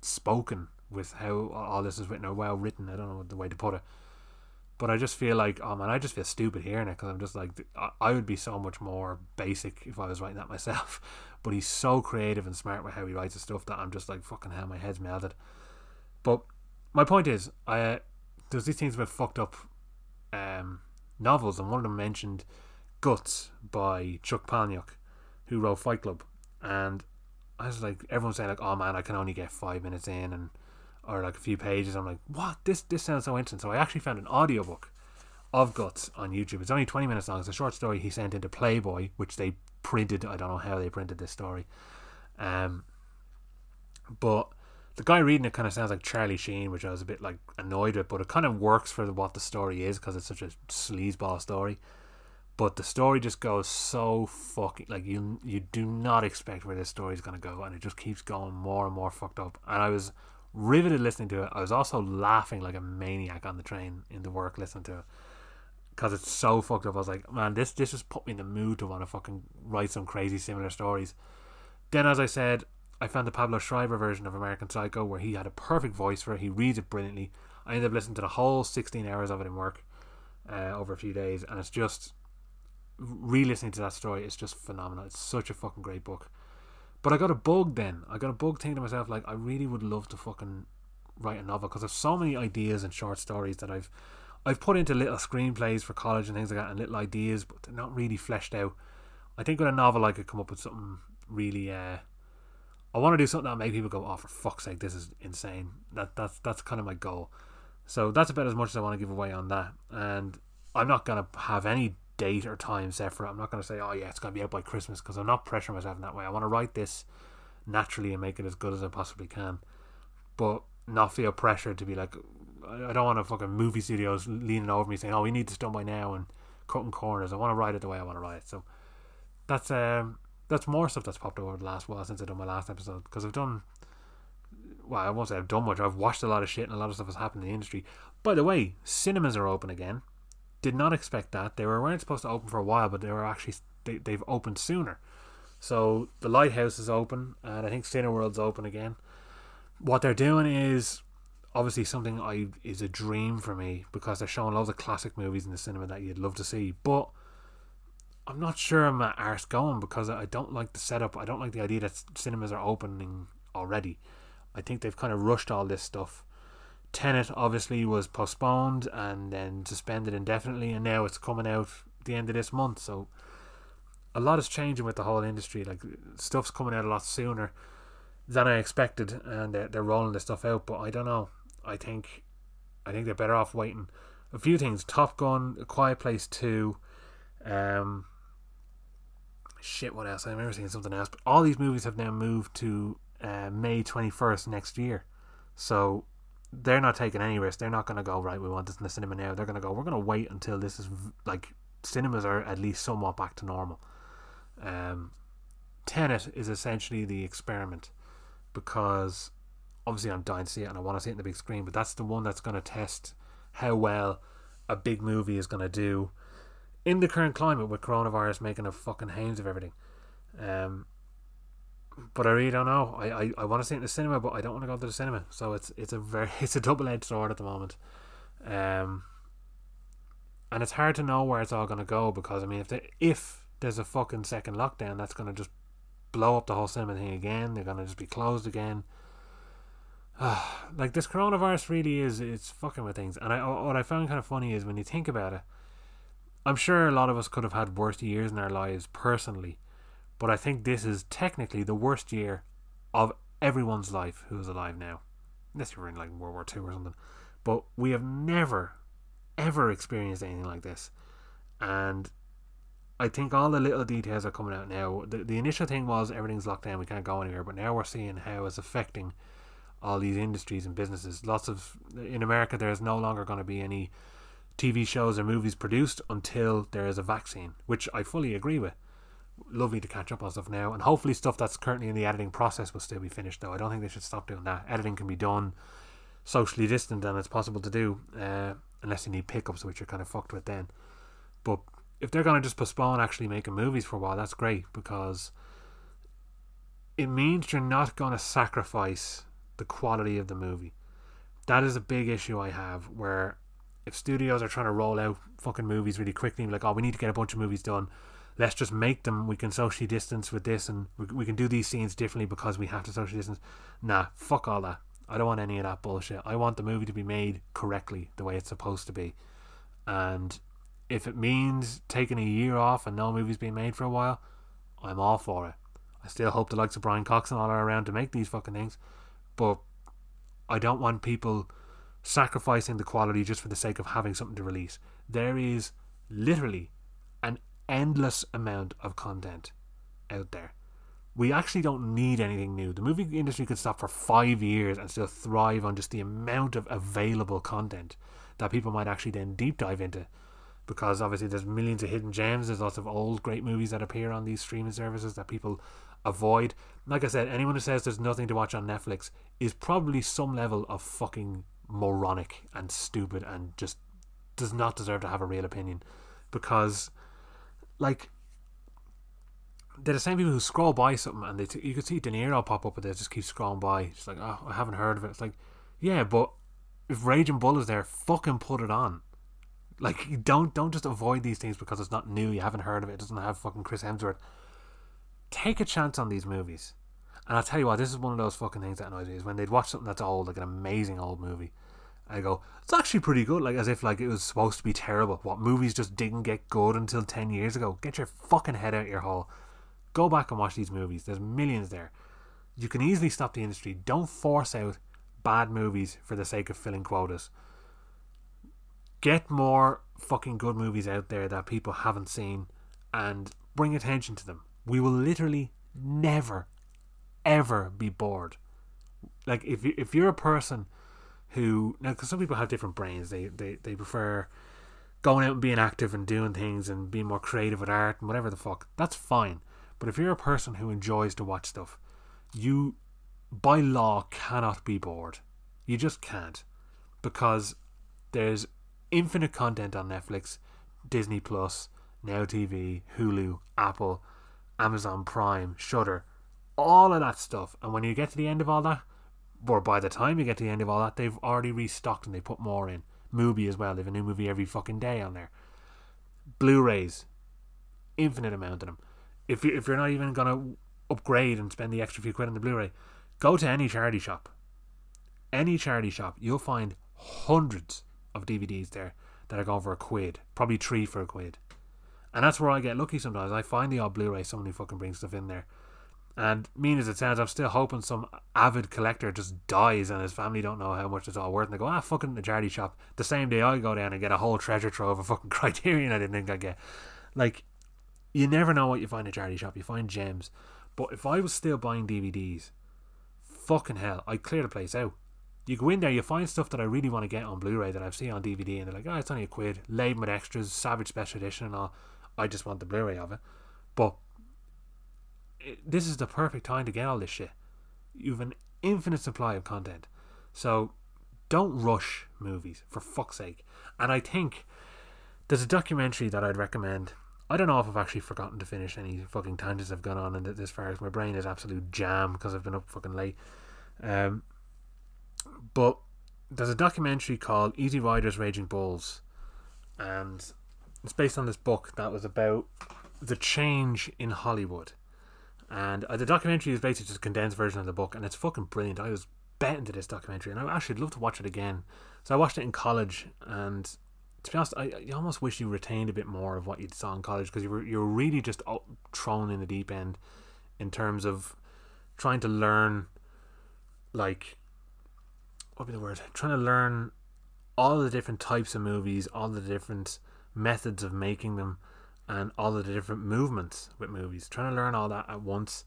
spoken with how all this is written or well written. I don't know the way to put it but I just feel like, oh man, I just feel stupid hearing it because I'm just like, I would be so much more basic if I was writing that myself. But he's so creative and smart with how he writes his stuff that I'm just like, fucking hell, my head's melted. But my point is, I there's these things about fucked up um, novels, and one of them mentioned Guts by Chuck Palahniuk, who wrote Fight Club, and I was like, everyone's saying like, oh man, I can only get five minutes in, and or like a few pages. I'm like, what? This this sounds so interesting. So I actually found an audiobook of Guts on YouTube. It's only 20 minutes long. It's a short story he sent into Playboy, which they printed. I don't know how they printed this story. Um, but the guy reading it kind of sounds like Charlie Sheen, which I was a bit like annoyed with, but it kind of works for what the story is because it's such a sleazeball story. But the story just goes so fucking like you you do not expect where this story is gonna go, and it just keeps going more and more fucked up. And I was riveted listening to it. I was also laughing like a maniac on the train in the work listening to it. because it's so fucked up. I was like, man, this this just put me in the mood to want to fucking write some crazy similar stories. Then, as I said, I found the Pablo Schreiber version of American Psycho where he had a perfect voice for it. He reads it brilliantly. I ended up listening to the whole 16 hours of it in work uh, over a few days, and it's just re-listening to that story. It's just phenomenal. It's such a fucking great book. But I got a bug then. I got a bug thinking to myself like, I really would love to fucking write a novel because I've so many ideas and short stories that I've I've put into little screenplays for college and things like that and little ideas, but they're not really fleshed out. I think with a novel I could come up with something really uh I want to do something that make people go, "Oh, for fuck's sake, this is insane." That that's that's kind of my goal. So that's about as much as I want to give away on that. And I'm not gonna have any date or time set for it. I'm not gonna say, "Oh yeah, it's gonna be out by Christmas," because I'm not pressuring myself in that way. I want to write this naturally and make it as good as I possibly can, but not feel pressured to be like, I don't want to fucking movie studios leaning over me saying, "Oh, we need this done by now," and cutting corners. I want to write it the way I want to write it. So that's um that's more stuff that's popped over the last while since I done my last episode because I've done. Well, I won't say I've done much. I've watched a lot of shit and a lot of stuff has happened in the industry. By the way, cinemas are open again. Did not expect that. They were weren't supposed to open for a while, but they were actually they, they've opened sooner. So the Lighthouse is open, and I think Cineworld's open again. What they're doing is obviously something I is a dream for me because they're showing loads of classic movies in the cinema that you'd love to see. But I'm not sure I'm at arse going because I don't like the setup. I don't like the idea that cinemas are opening already. I think they've kind of rushed all this stuff. Tenet obviously was postponed and then suspended indefinitely, and now it's coming out the end of this month. So a lot is changing with the whole industry. Like stuff's coming out a lot sooner than I expected, and they're, they're rolling this stuff out. But I don't know. I think I think they're better off waiting. A few things: Top Gun, A Quiet Place Two, um, shit. What else? I remember seeing something else. But all these movies have now moved to uh, May twenty first next year, so they're not taking any risk. They're not going to go right. We want this in the cinema now. They're going to go. We're going to wait until this is like cinemas are at least somewhat back to normal. Um, Tenet is essentially the experiment because obviously I'm dying to see it and I want to see it in the big screen, but that's the one that's going to test how well a big movie is going to do in the current climate with coronavirus making a fucking hounds of everything. Um, but I really don't know. I, I, I want to see it in the cinema, but I don't want to go to the cinema. So it's it's a very it's a double edged sword at the moment. Um, and it's hard to know where it's all going to go because I mean if they, if there's a fucking second lockdown, that's going to just blow up the whole cinema thing again. They're going to just be closed again. like this coronavirus really is it's fucking with things. And I what I found kind of funny is when you think about it, I'm sure a lot of us could have had worse years in our lives personally, but I think this is technically the worst year of everyone's life who is alive now, unless you're in like World War Two or something. But we have never, ever experienced anything like this, and I think all the little details are coming out now. The, the initial thing was everything's locked down, we can't go anywhere, but now we're seeing how it's affecting all these industries and businesses. Lots of in America, there is no longer going to be any TV shows or movies produced until there is a vaccine, which I fully agree with. Lovely to catch up on stuff now, and hopefully stuff that's currently in the editing process will still be finished. Though I don't think they should stop doing that. Editing can be done socially distant, and it's possible to do, uh, unless you need pickups, which you're kind of fucked with then. But if they're going to just postpone actually making movies for a while, that's great because it means you're not going to sacrifice the quality of the movie. That is a big issue I have where if studios are trying to roll out fucking movies really quickly, like, oh, we need to get a bunch of movies done, let's just make them. We can socially distance with this and we, we can do these scenes differently because we have to socially distance. Nah, fuck all that. I don't want any of that bullshit. I want the movie to be made correctly, the way it's supposed to be. And if it means taking a year off and no movie's being made for a while, I'm all for it. I still hope the likes of Brian Cox and all are around to make these fucking things but I don't want people sacrificing the quality just for the sake of having something to release. There is literally endless amount of content out there. We actually don't need anything new. The movie industry could stop for five years and still thrive on just the amount of available content that people might actually then deep dive into. Because obviously there's millions of hidden gems, there's lots of old great movies that appear on these streaming services that people avoid. Like I said, anyone who says there's nothing to watch on Netflix is probably some level of fucking moronic and stupid and just does not deserve to have a real opinion because, like, they're the same people who scroll by something and they t- you can see De Niro pop up and they just keep scrolling by. It's like, oh, I haven't heard of it. It's like, yeah, but if Raging Bull is there, fucking put it on. Like, don't don't just avoid these things because it's not new. You haven't heard of it. It doesn't have fucking Chris Hemsworth. Take a chance on these movies. And I'll tell you what, this is one of those fucking things that annoys me is when they'd watch something that's old, like an amazing old movie. I go, it's actually pretty good, like as if like it was supposed to be terrible. What movies just didn't get good until ten years ago? Get your fucking head out your hole. Go back and watch these movies. There's millions there. You can easily stop the industry. Don't force out bad movies for the sake of filling quotas. Get more fucking good movies out there that people haven't seen and bring attention to them. We will literally never, ever be bored. Like if you, if you're a person who now, because some people have different brains, they, they they prefer going out and being active and doing things and being more creative with art and whatever the fuck. That's fine. But if you're a person who enjoys to watch stuff, you by law cannot be bored. You just can't. Because there's infinite content on Netflix, Disney Plus, Now TV, Hulu, Apple, Amazon Prime, Shudder, all of that stuff. And when you get to the end of all that, or by the time you get to the end of all that, they've already restocked and they put more in. Movie as well. They have a new movie every fucking day on there. Blu-rays, infinite amount of them if you if you're not even gonna upgrade and spend the extra few quid on the Blu-ray, go to any charity shop. Any charity shop, you'll find hundreds of DVDs there that are going for a quid, probably three for a quid. And that's where I get lucky sometimes. I find the odd Blu-ray someone who fucking brings stuff in there. And mean as it sounds, I'm still hoping some avid collector just dies and his family don't know how much it's all worth. And they go, ah, fucking the charity shop. The same day I go down and get a whole treasure trove of fucking Criterion I didn't think I'd get. Like, you never know what you find in a charity shop. You find gems. But if I was still buying DVDs, fucking hell, I'd clear the place out. You go in there, you find stuff that I really want to get on Blu-ray that I've seen on DVD, and they're like, "Oh, it's only a quid, laden with extras, Savage Special Edition, and all." I just want the Blu-ray of it. But this is the perfect time to get all this shit. You've an infinite supply of content, so don't rush movies for fuck's sake. And I think there's a documentary that I'd recommend I don't know if I've actually forgotten to finish any fucking tangents I've gone on and this far as my brain is absolute jam because I've been up fucking late. Um, but there's a documentary called Easy Riders Raging Bulls, and it's based on this book that was about the change in Hollywood. And uh, the documentary is basically just a condensed version of the book, and it's fucking brilliant. I was bet into this documentary, and I actually love to watch it again. So I watched it in college, and to be honest, I, I almost wish you retained a bit more of what you saw in college because you were you're really just thrown in the deep end in terms of trying to learn, like, what would be the word? Trying to learn all the different types of movies, all the different methods of making them, and all of the different movements with movies. Trying to learn all that at once,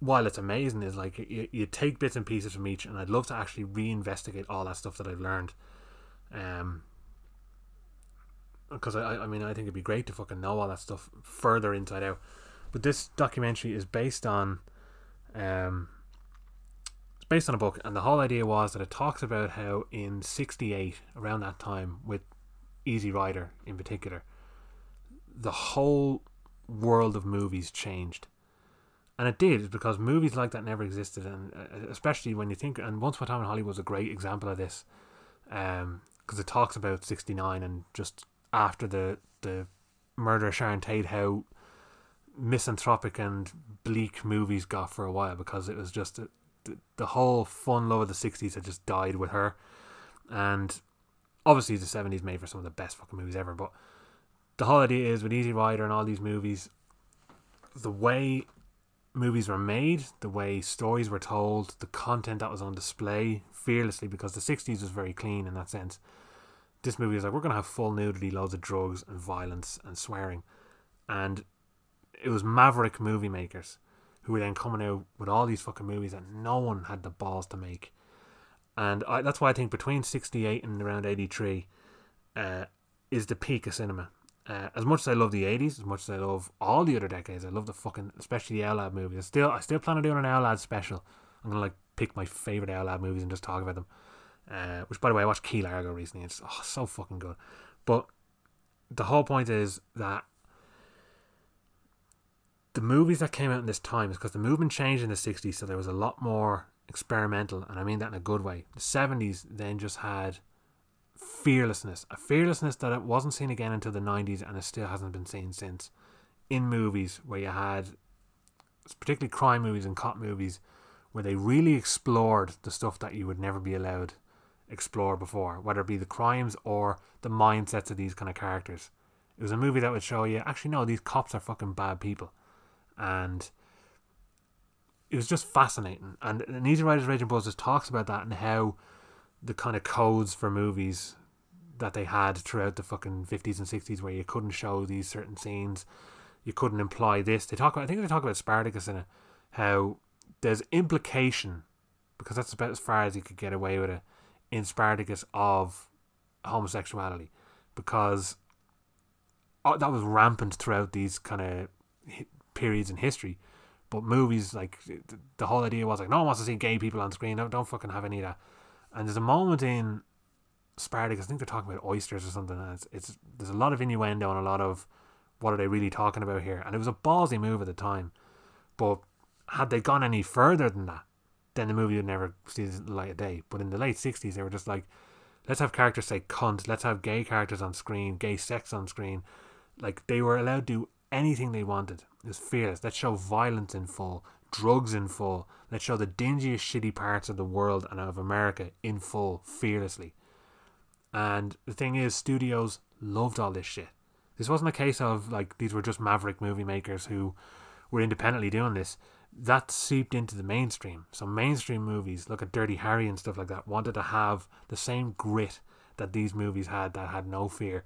while it's amazing, is like you, you take bits and pieces from each, and I'd love to actually reinvestigate all that stuff that I've learned. Um, because I, I mean, I think it'd be great to fucking know all that stuff further inside out. But this documentary is based on, um, it's based on a book, and the whole idea was that it talks about how in '68, around that time, with Easy Rider in particular, the whole world of movies changed. And it did because movies like that never existed, and uh, especially when you think. And Once Upon a Time in Hollywood was a great example of this, because um, it talks about '69 and just after the the murder of Sharon Tate how misanthropic and bleak movies got for a while because it was just a, the, the whole fun love of the 60s had just died with her and obviously the 70s made for some of the best fucking movies ever but the whole idea is with Easy Rider and all these movies the way movies were made the way stories were told the content that was on display fearlessly because the 60s was very clean in that sense. This movie is like we're gonna have full nudity, loads of drugs and violence and swearing, and it was maverick movie makers who were then coming out with all these fucking movies that no one had the balls to make, and I, that's why I think between sixty eight and around eighty three, uh, is the peak of cinema. Uh, as much as I love the eighties, as much as I love all the other decades, I love the fucking, especially the Lab movies. I still, I still plan on doing an Lab special. I'm gonna like pick my favorite Lab movies and just talk about them. Uh, which, by the way, I watched Key Largo recently. It's oh, so fucking good. But the whole point is that the movies that came out in this time is because the movement changed in the 60s, so there was a lot more experimental, and I mean that in a good way. The 70s then just had fearlessness, a fearlessness that it wasn't seen again until the 90s and it still hasn't been seen since. In movies where you had, particularly crime movies and cop movies, where they really explored the stuff that you would never be allowed explore before, whether it be the crimes or the mindsets of these kind of characters. It was a movie that would show you, actually, no, these cops are fucking bad people. And it was just fascinating. And, and Easy Riders Raging just talks about that and how the kind of codes for movies that they had throughout the fucking 50s and 60s where you couldn't show these certain scenes, you couldn't imply this. They talk about, I think they talk about Spartacus in it, how there's implication, because that's about as far as you could get away with it, in Spartacus of homosexuality, because uh, that was rampant throughout these kind of periods in history. But movies, like the whole idea was like, no one wants to see gay people on screen. Don't, don't fucking have any of that. And there's a moment in Spartacus, I think they're talking about oysters or something. And it's, it's there's a lot of innuendo and a lot of what are they really talking about here. And it was a ballsy move at the time, but had they gone any further than that, then the movie would never see the light of day. But in the late '60s, they were just like, let's have characters say cunt, let's have gay characters on screen, gay sex on screen. Like they were allowed to do anything they wanted. It was fearless. Let's show violence in full, drugs in full. Let's show the dingiest, shitty parts of the world and of America in full, fearlessly. And the thing is, studios loved all this shit. This wasn't a case of like these were just maverick movie makers who were independently doing this. That seeped into the mainstream. So mainstream movies, look at Dirty Harry and stuff like that, wanted to have the same grit that these movies had that had no fear.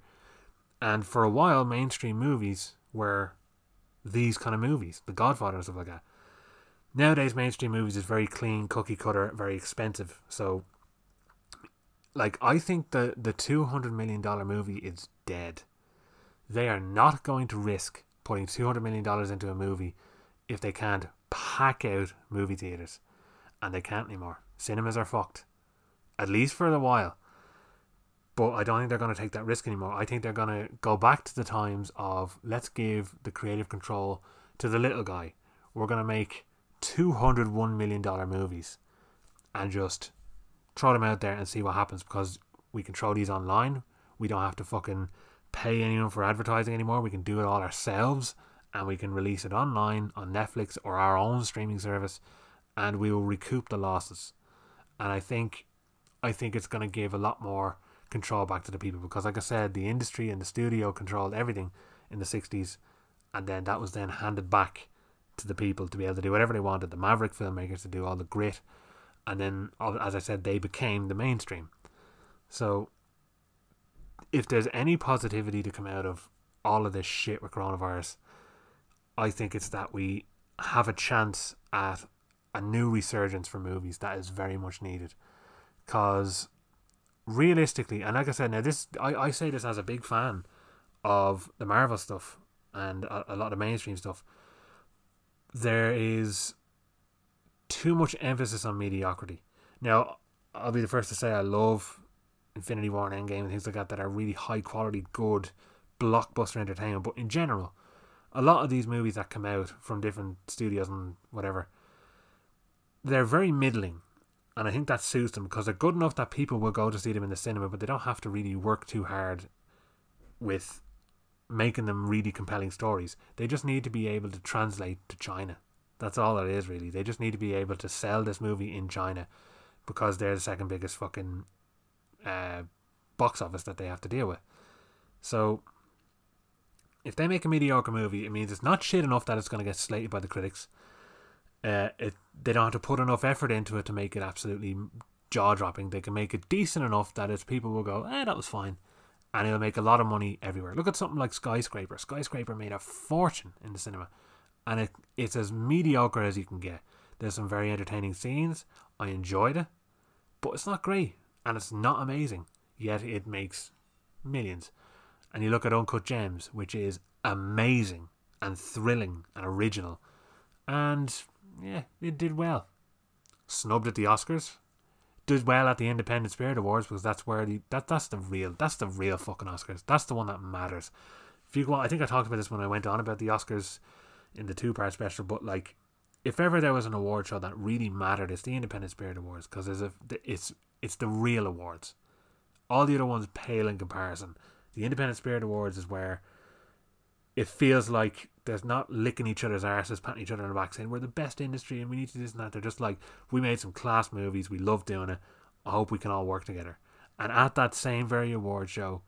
And for a while, mainstream movies were these kind of movies, The Godfather and stuff like that. Nowadays, mainstream movies is very clean, cookie cutter, very expensive. So, like, I think the the two hundred million dollar movie is dead. They are not going to risk putting two hundred million dollars into a movie if they can't pack out movie theaters, and they can't anymore. Cinemas are fucked, at least for a while. But I don't think they're going to take that risk anymore. I think they're going to go back to the times of let's give the creative control to the little guy. We're going to make $201 million movies and just throw them out there and see what happens because we control these online. We don't have to fucking pay anyone for advertising anymore. We can do it all ourselves and we can release it online on Netflix or our own streaming service and we will recoup the losses. And I think I think it's going to give a lot more control back to the people because like I said the industry and the studio controlled everything in the 60s and then that was then handed back to the people to be able to do whatever they wanted the maverick filmmakers to do all the grit and then as I said they became the mainstream so if there's any positivity to come out of all of this shit with coronavirus I think it's that we have a chance at a new resurgence for movies that is very much needed because realistically, and like I said, now this I, I say this as a big fan of the Marvel stuff and a, a lot of mainstream stuff. There is too much emphasis on mediocrity. Now, I'll be the first to say I love Infinity War and Endgame and things like that that are really high quality, good blockbuster entertainment. But in general, a lot of these movies that come out from different studios and whatever, they're very middling and I think that suits them because they're good enough that people will go to see them in the cinema, but they don't have to really work too hard with making them really compelling stories. They just need to be able to translate to China. That's all it is, really. They just need to be able to sell this movie in China because they're the second biggest fucking uh, box office that they have to deal with. So, if they make a mediocre movie, it means it's not shit enough that it's going to get slated by the critics uh, it they don't have to put enough effort into it to make it absolutely jaw dropping. They can make it decent enough that its people will go, eh, that was fine, and it'll make a lot of money everywhere. Look at something like Skyscraper. Skyscraper made a fortune in the cinema, and it it's as mediocre as you can get. There's some very entertaining scenes. I enjoyed it, but it's not great and it's not amazing. Yet it makes millions. And you look at Uncut Gems, which is amazing and thrilling and original, and yeah, it did well. Snubbed at the Oscars. Does well at the Independent Spirit Awards because that's where the that that's the real that's the real fucking Oscars. That's the one that matters. If you go, I think I talked about this when I went on about the Oscars in the two part special, but like if ever there was an award show that really mattered, it's the Independent Spirit Awards because a it's it's the real awards. All the other ones pale in comparison. The Independent Spirit Awards is where it feels like there's not licking each other's arses, patting each other on the back, saying we're the best industry and we need to do this and that. They're just like, we made some class movies, we love doing it. I hope we can all work together. And at that same very award show,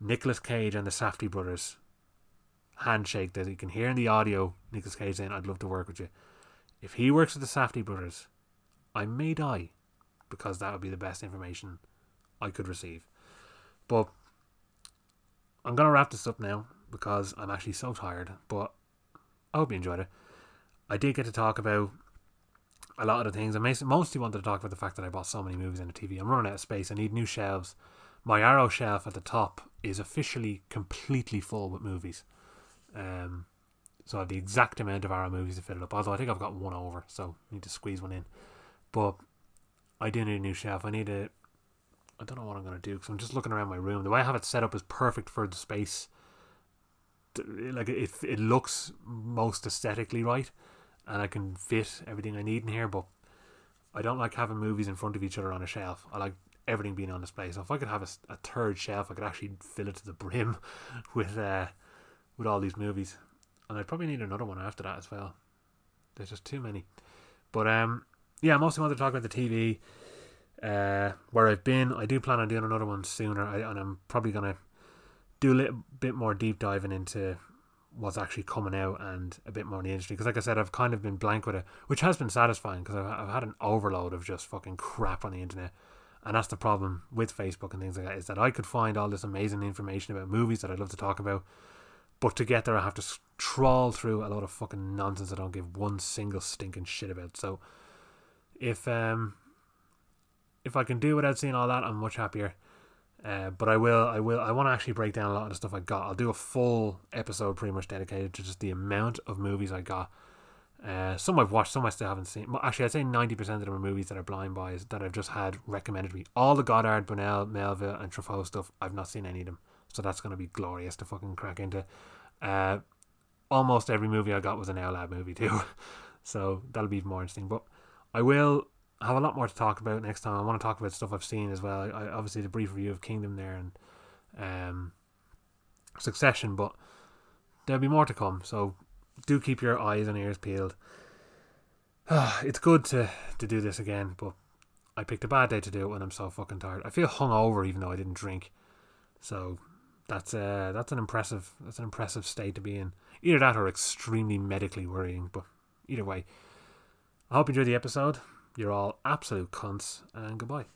Nicolas Cage and the Safdie brothers handshake that you can hear in the audio. Nicolas Cage saying, "I'd love to work with you." If he works with the Safdie brothers, I may die because that would be the best information I could receive. But I'm gonna wrap this up now because I'm actually so tired. But I hope you enjoyed it. I did get to talk about a lot of the things. I mostly wanted to talk about the fact that I bought so many movies on the TV. I'm running out of space. I need new shelves. My Arrow shelf at the top is officially completely full with movies. Um, so I have the exact amount of Arrow movies to fill it up. Although I think I've got one over, so I need to squeeze one in. But I do need a new shelf. I need a. I don't know what I'm gonna do because I'm just looking around my room. The way I have it set up is perfect for the space. Like it, it looks most aesthetically right, and I can fit everything I need in here. But I don't like having movies in front of each other on a shelf. I like everything being on display. So if I could have a, a third shelf, I could actually fill it to the brim with uh, with all these movies, and I'd probably need another one after that as well. There's just too many. But um, yeah, I mostly wanted to talk about the TV. Uh, where I've been, I do plan on doing another one sooner, I, and I'm probably gonna do a little bit more deep diving into what's actually coming out and a bit more in the industry. Because, like I said, I've kind of been blank with it, which has been satisfying because I've, I've had an overload of just fucking crap on the internet. And that's the problem with Facebook and things like that is that I could find all this amazing information about movies that I'd love to talk about, but to get there, I have to trawl through a lot of fucking nonsense I don't give one single stinking shit about. So, if um, if I can do without seeing all that, I'm much happier. Uh, but I will, I will, I want to actually break down a lot of the stuff I got. I'll do a full episode pretty much dedicated to just the amount of movies I got. Uh, some I've watched, some I still haven't seen. Actually, I'd say 90% of them are movies that are blind buys that I've just had recommended to me. All the Godard, Buñuel, Melville, and Truffaut stuff, I've not seen any of them. So that's going to be glorious to fucking crack into. Uh, almost every movie I got was an Owl Lab movie too, so that'll be more interesting. But I will have a lot more to talk about next time. I want to talk about stuff I've seen as well. I, obviously the brief review of Kingdom there and um, Succession, but there'll be more to come. So do keep your eyes and ears peeled. it's good to to do this again, but I picked a bad day to do it when I'm so fucking tired. I feel hungover even though I didn't drink. So that's uh that's an impressive that's an impressive state to be in. Either that or extremely medically worrying, but either way. I hope you enjoyed the episode. You're all absolute cunts, and goodbye.